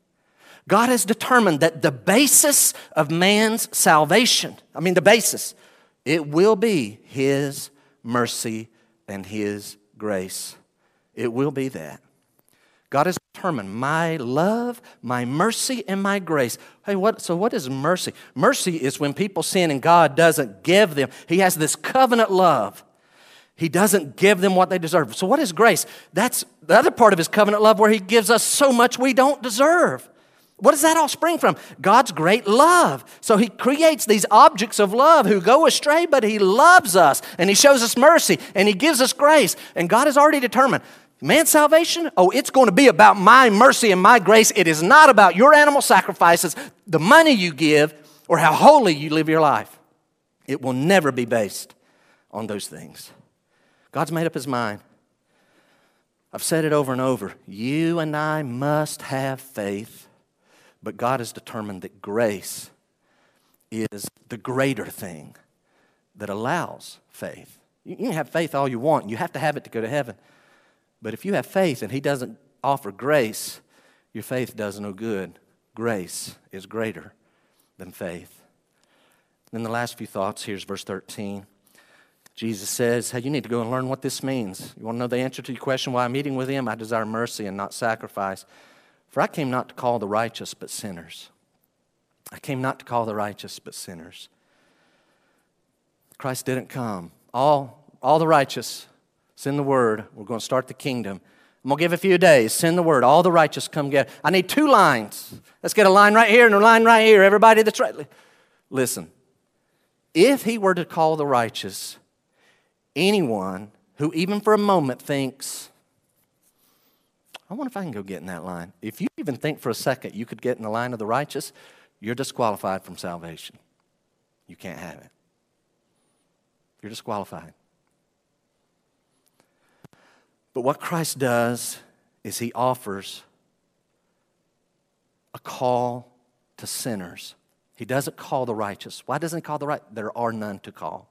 God has determined that the basis of man's salvation, I mean, the basis, it will be His mercy and His grace. It will be that. God has determined my love, my mercy, and my grace. Hey, what, so what is mercy? Mercy is when people sin and God doesn't give them. He has this covenant love he doesn't give them what they deserve. So, what is grace? That's the other part of his covenant love where he gives us so much we don't deserve. What does that all spring from? God's great love. So he creates these objects of love who go astray, but he loves us and he shows us mercy and he gives us grace. And God has already determined man's salvation, oh, it's going to be about my mercy and my grace. It is not about your animal sacrifices, the money you give, or how holy you live your life. It will never be based on those things. God's made up his mind. I've said it over and over. You and I must have faith, but God has determined that grace is the greater thing that allows faith. You can have faith all you want, you have to have it to go to heaven. But if you have faith and He doesn't offer grace, your faith does no good. Grace is greater than faith. Then the last few thoughts here's verse 13. Jesus says, Hey, you need to go and learn what this means. You want to know the answer to your question why I'm eating with him? I desire mercy and not sacrifice. For I came not to call the righteous, but sinners. I came not to call the righteous, but sinners. Christ didn't come. All, all the righteous, send the word. We're going to start the kingdom. I'm going to give a few days. Send the word. All the righteous come get. I need two lines. Let's get a line right here and a line right here. Everybody that's right. Listen, if he were to call the righteous, anyone who even for a moment thinks, I wonder if I can go get in that line. If you even think for a second you could get in the line of the righteous, you're disqualified from salvation. You can't have it. You're disqualified. But what Christ does is he offers a call to sinners. He doesn't call the righteous. Why doesn't he call the right? There are none to call.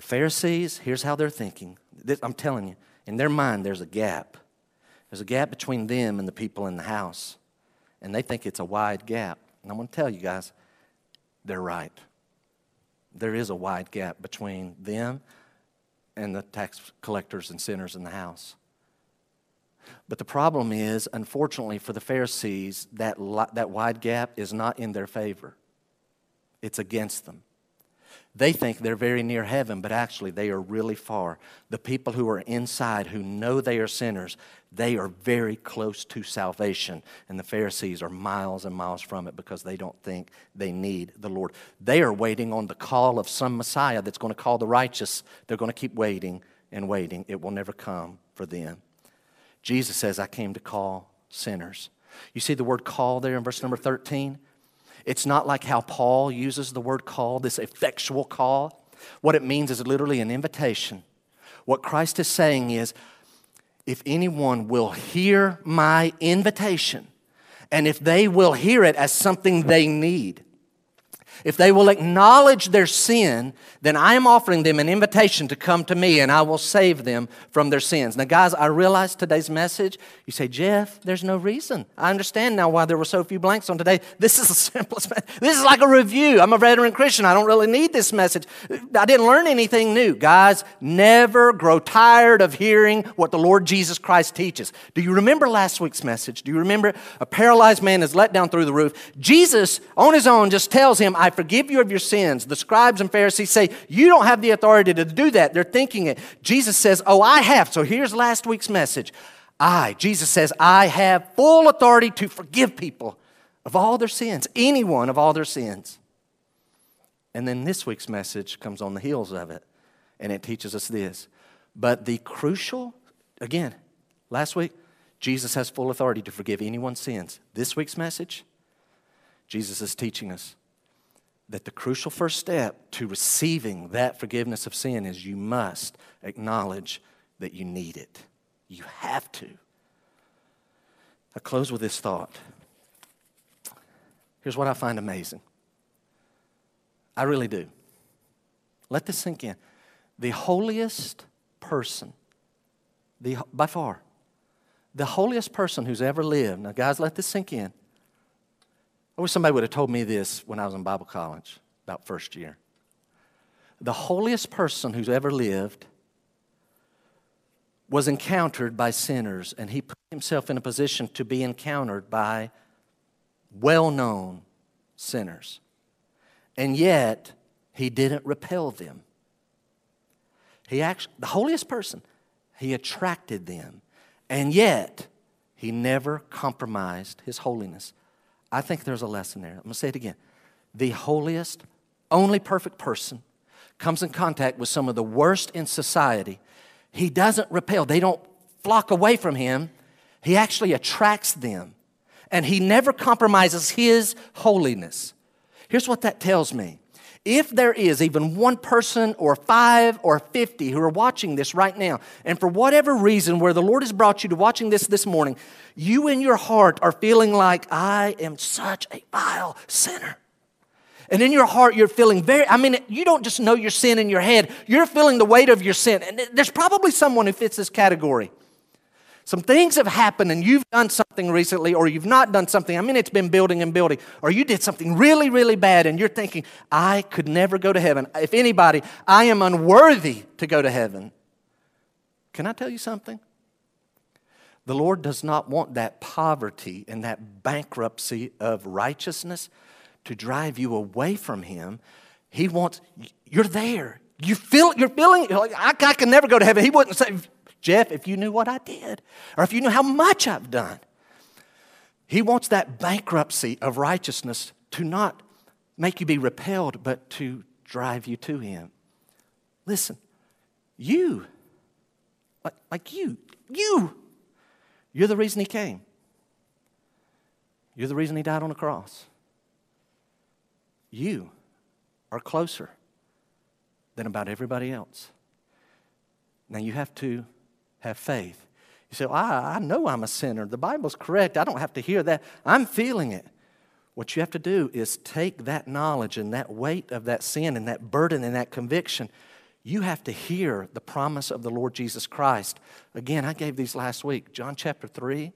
The Pharisees, here's how they're thinking. I'm telling you, in their mind, there's a gap. There's a gap between them and the people in the house. And they think it's a wide gap. And I'm going to tell you guys, they're right. There is a wide gap between them and the tax collectors and sinners in the house. But the problem is, unfortunately for the Pharisees, that, that wide gap is not in their favor, it's against them. They think they're very near heaven, but actually they are really far. The people who are inside, who know they are sinners, they are very close to salvation. And the Pharisees are miles and miles from it because they don't think they need the Lord. They are waiting on the call of some Messiah that's going to call the righteous. They're going to keep waiting and waiting. It will never come for them. Jesus says, I came to call sinners. You see the word call there in verse number 13? It's not like how Paul uses the word call, this effectual call. What it means is literally an invitation. What Christ is saying is if anyone will hear my invitation, and if they will hear it as something they need, if they will acknowledge their sin, then I am offering them an invitation to come to me and I will save them from their sins. Now, guys, I realize today's message, you say, Jeff, there's no reason. I understand now why there were so few blanks on today. This is the [LAUGHS] simplest. This is like a review. I'm a veteran Christian. I don't really need this message. I didn't learn anything new. Guys, never grow tired of hearing what the Lord Jesus Christ teaches. Do you remember last week's message? Do you remember a paralyzed man is let down through the roof? Jesus, on his own, just tells him, I forgive you of your sins. The scribes and Pharisees say, You don't have the authority to do that. They're thinking it. Jesus says, Oh, I have. So here's last week's message. I, Jesus says, I have full authority to forgive people of all their sins, anyone of all their sins. And then this week's message comes on the heels of it, and it teaches us this. But the crucial, again, last week, Jesus has full authority to forgive anyone's sins. This week's message, Jesus is teaching us that the crucial first step to receiving that forgiveness of sin is you must acknowledge that you need it. You have to. I close with this thought. Here's what I find amazing. I really do. Let this sink in. The holiest person, the, by far, the holiest person who's ever lived. Now, guys, let this sink in. I wish somebody would have told me this when I was in Bible college, about first year. The holiest person who's ever lived was encountered by sinners, and he put himself in a position to be encountered by well known sinners. And yet, he didn't repel them. He actually, the holiest person, he attracted them. And yet, he never compromised his holiness. I think there's a lesson there. I'm going to say it again. The holiest, only perfect person comes in contact with some of the worst in society. He doesn't repel, they don't flock away from him. He actually attracts them, and he never compromises his holiness. Here's what that tells me if there is even one person or five or 50 who are watching this right now, and for whatever reason, where the Lord has brought you to watching this this morning, you in your heart are feeling like, I am such a vile sinner. And in your heart, you're feeling very, I mean, you don't just know your sin in your head, you're feeling the weight of your sin. And there's probably someone who fits this category. Some things have happened and you've done something recently or you've not done something. I mean, it's been building and building. Or you did something really, really bad and you're thinking, I could never go to heaven. If anybody, I am unworthy to go to heaven. Can I tell you something? The Lord does not want that poverty and that bankruptcy of righteousness to drive you away from Him. He wants, you're there. You feel, you're feeling, like, I, I can never go to heaven. He wouldn't say, Jeff, if you knew what I did, or if you knew how much I've done. He wants that bankruptcy of righteousness to not make you be repelled, but to drive you to Him. Listen, you, like, like you, you, you're the reason He came. You're the reason He died on the cross. You are closer than about everybody else. Now you have to have faith. You say, well, I, I know I'm a sinner. The Bible's correct. I don't have to hear that. I'm feeling it. What you have to do is take that knowledge and that weight of that sin and that burden and that conviction. You have to hear the promise of the Lord Jesus Christ. Again, I gave these last week. John chapter 3,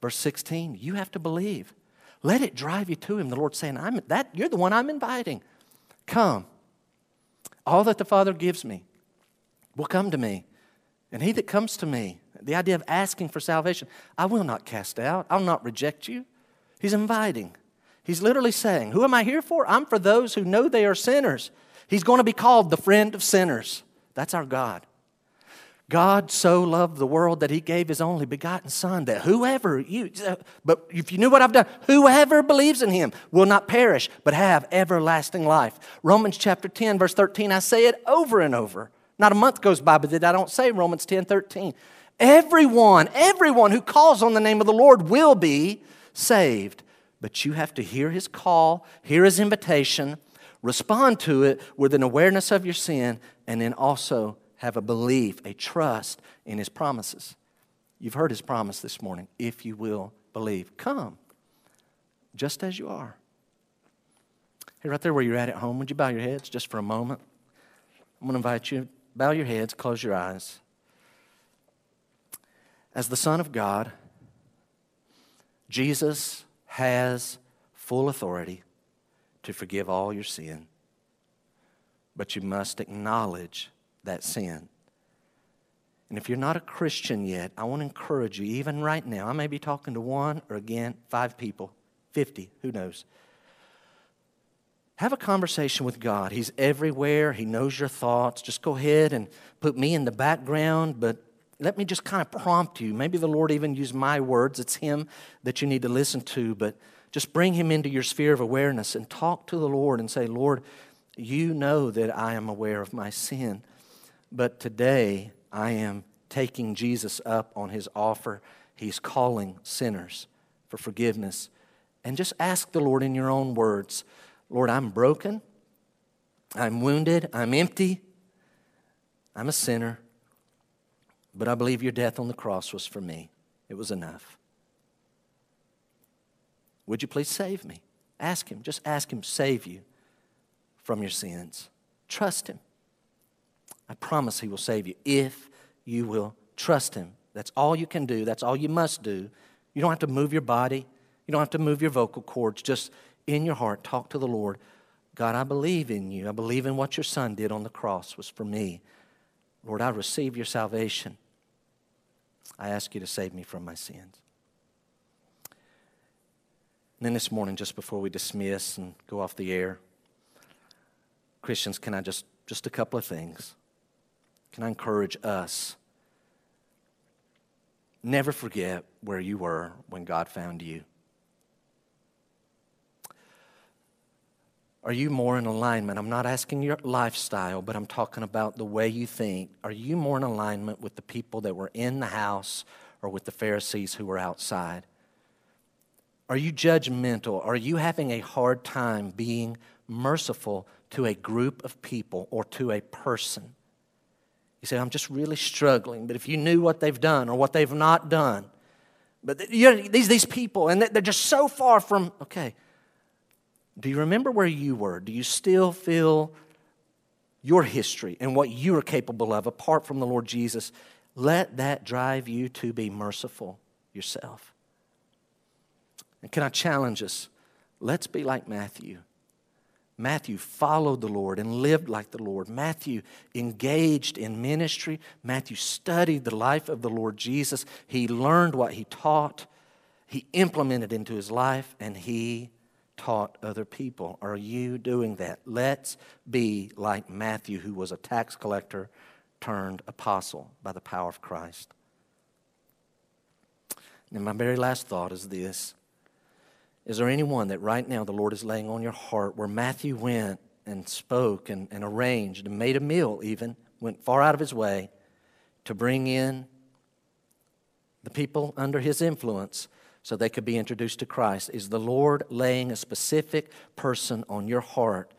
verse 16. You have to believe. Let it drive you to Him. The Lord's saying, I'm, that, You're the one I'm inviting. Come. All that the Father gives me will come to me. And he that comes to me, the idea of asking for salvation, I will not cast out, I'll not reject you. He's inviting. He's literally saying, Who am I here for? I'm for those who know they are sinners. He's going to be called the friend of sinners. That's our God. God so loved the world that he gave his only begotten Son, that whoever you, but if you knew what I've done, whoever believes in him will not perish, but have everlasting life. Romans chapter 10, verse 13, I say it over and over. Not a month goes by, but that I don't say Romans 10 13. Everyone, everyone who calls on the name of the Lord will be saved. But you have to hear his call, hear his invitation, respond to it with an awareness of your sin, and then also have a belief, a trust in his promises. You've heard his promise this morning. If you will believe, come just as you are. Hey, right there where you're at at home, would you bow your heads just for a moment? I'm going to invite you Bow your heads, close your eyes. As the Son of God, Jesus has full authority to forgive all your sin, but you must acknowledge that sin. And if you're not a Christian yet, I want to encourage you, even right now, I may be talking to one or again, five people, 50, who knows. Have a conversation with God. He's everywhere, He knows your thoughts. Just go ahead and put me in the background, but let me just kind of prompt you. Maybe the Lord even used my words. It's Him that you need to listen to, but just bring Him into your sphere of awareness and talk to the Lord and say, Lord, you know that I am aware of my sin, but today I am taking Jesus up on His offer. He's calling sinners for forgiveness. And just ask the Lord in your own words. Lord, I'm broken. I'm wounded. I'm empty. I'm a sinner. But I believe your death on the cross was for me. It was enough. Would you please save me? Ask Him. Just ask Him, save you from your sins. Trust Him. I promise He will save you if you will trust Him. That's all you can do. That's all you must do. You don't have to move your body. You don't have to move your vocal cords. Just in your heart, talk to the Lord. God, I believe in you. I believe in what your son did on the cross was for me. Lord, I receive your salvation. I ask you to save me from my sins. And then this morning, just before we dismiss and go off the air, Christians, can I just, just a couple of things? Can I encourage us? Never forget where you were when God found you. Are you more in alignment? I'm not asking your lifestyle, but I'm talking about the way you think. Are you more in alignment with the people that were in the house or with the Pharisees who were outside? Are you judgmental? Are you having a hard time being merciful to a group of people or to a person? You say, I'm just really struggling, but if you knew what they've done or what they've not done, but these, these people, and they're just so far from, okay, do you remember where you were? Do you still feel your history and what you are capable of apart from the Lord Jesus? let that drive you to be merciful yourself. And can I challenge us? Let's be like Matthew. Matthew followed the Lord and lived like the Lord. Matthew engaged in ministry. Matthew studied the life of the Lord Jesus. He learned what he taught, he implemented into his life, and he taught other people. Are you doing that? Let's be like Matthew, who was a tax collector turned apostle by the power of Christ. And my very last thought is this Is there anyone that right now the Lord is laying on your heart where Matthew went and spoke and, and arranged and made a meal, even, went far out of his way to bring in the people under his influence so they could be introduced to Christ? Is the Lord laying a specific person on your heart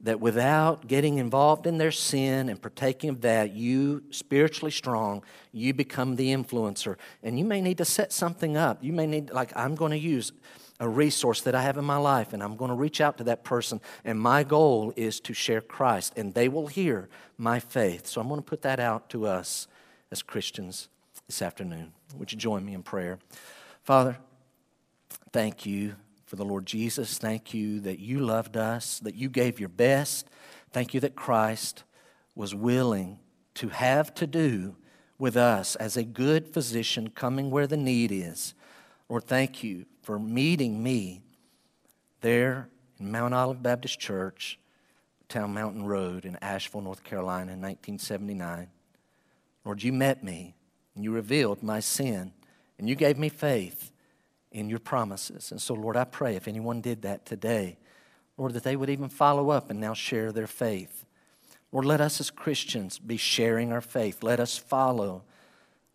that without getting involved in their sin and partaking of that, you, spiritually strong, you become the influencer. And you may need to set something up. You may need, like, I'm going to use a resource that I have in my life, and I'm going to reach out to that person. And my goal is to share Christ, and they will hear my faith. So I'm going to put that out to us as Christians this afternoon. Would you join me in prayer? Father, thank you for the Lord Jesus. Thank you that you loved us, that you gave your best. Thank you that Christ was willing to have to do with us as a good physician coming where the need is. Lord, thank you for meeting me there in Mount Olive Baptist Church, Town Mountain Road in Asheville, North Carolina in 1979. Lord, you met me and you revealed my sin and you gave me faith in your promises. And so, Lord, I pray if anyone did that today, Lord, that they would even follow up and now share their faith. Lord, let us as Christians be sharing our faith. Let us follow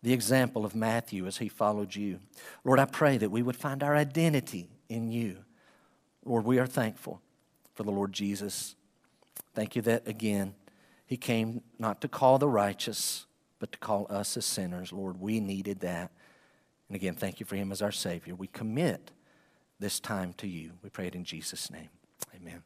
the example of Matthew as he followed you. Lord, I pray that we would find our identity in you. Lord, we are thankful for the Lord Jesus. Thank you that, again, he came not to call the righteous, but to call us as sinners. Lord, we needed that. And again, thank you for him as our Savior. We commit this time to you. We pray it in Jesus' name. Amen.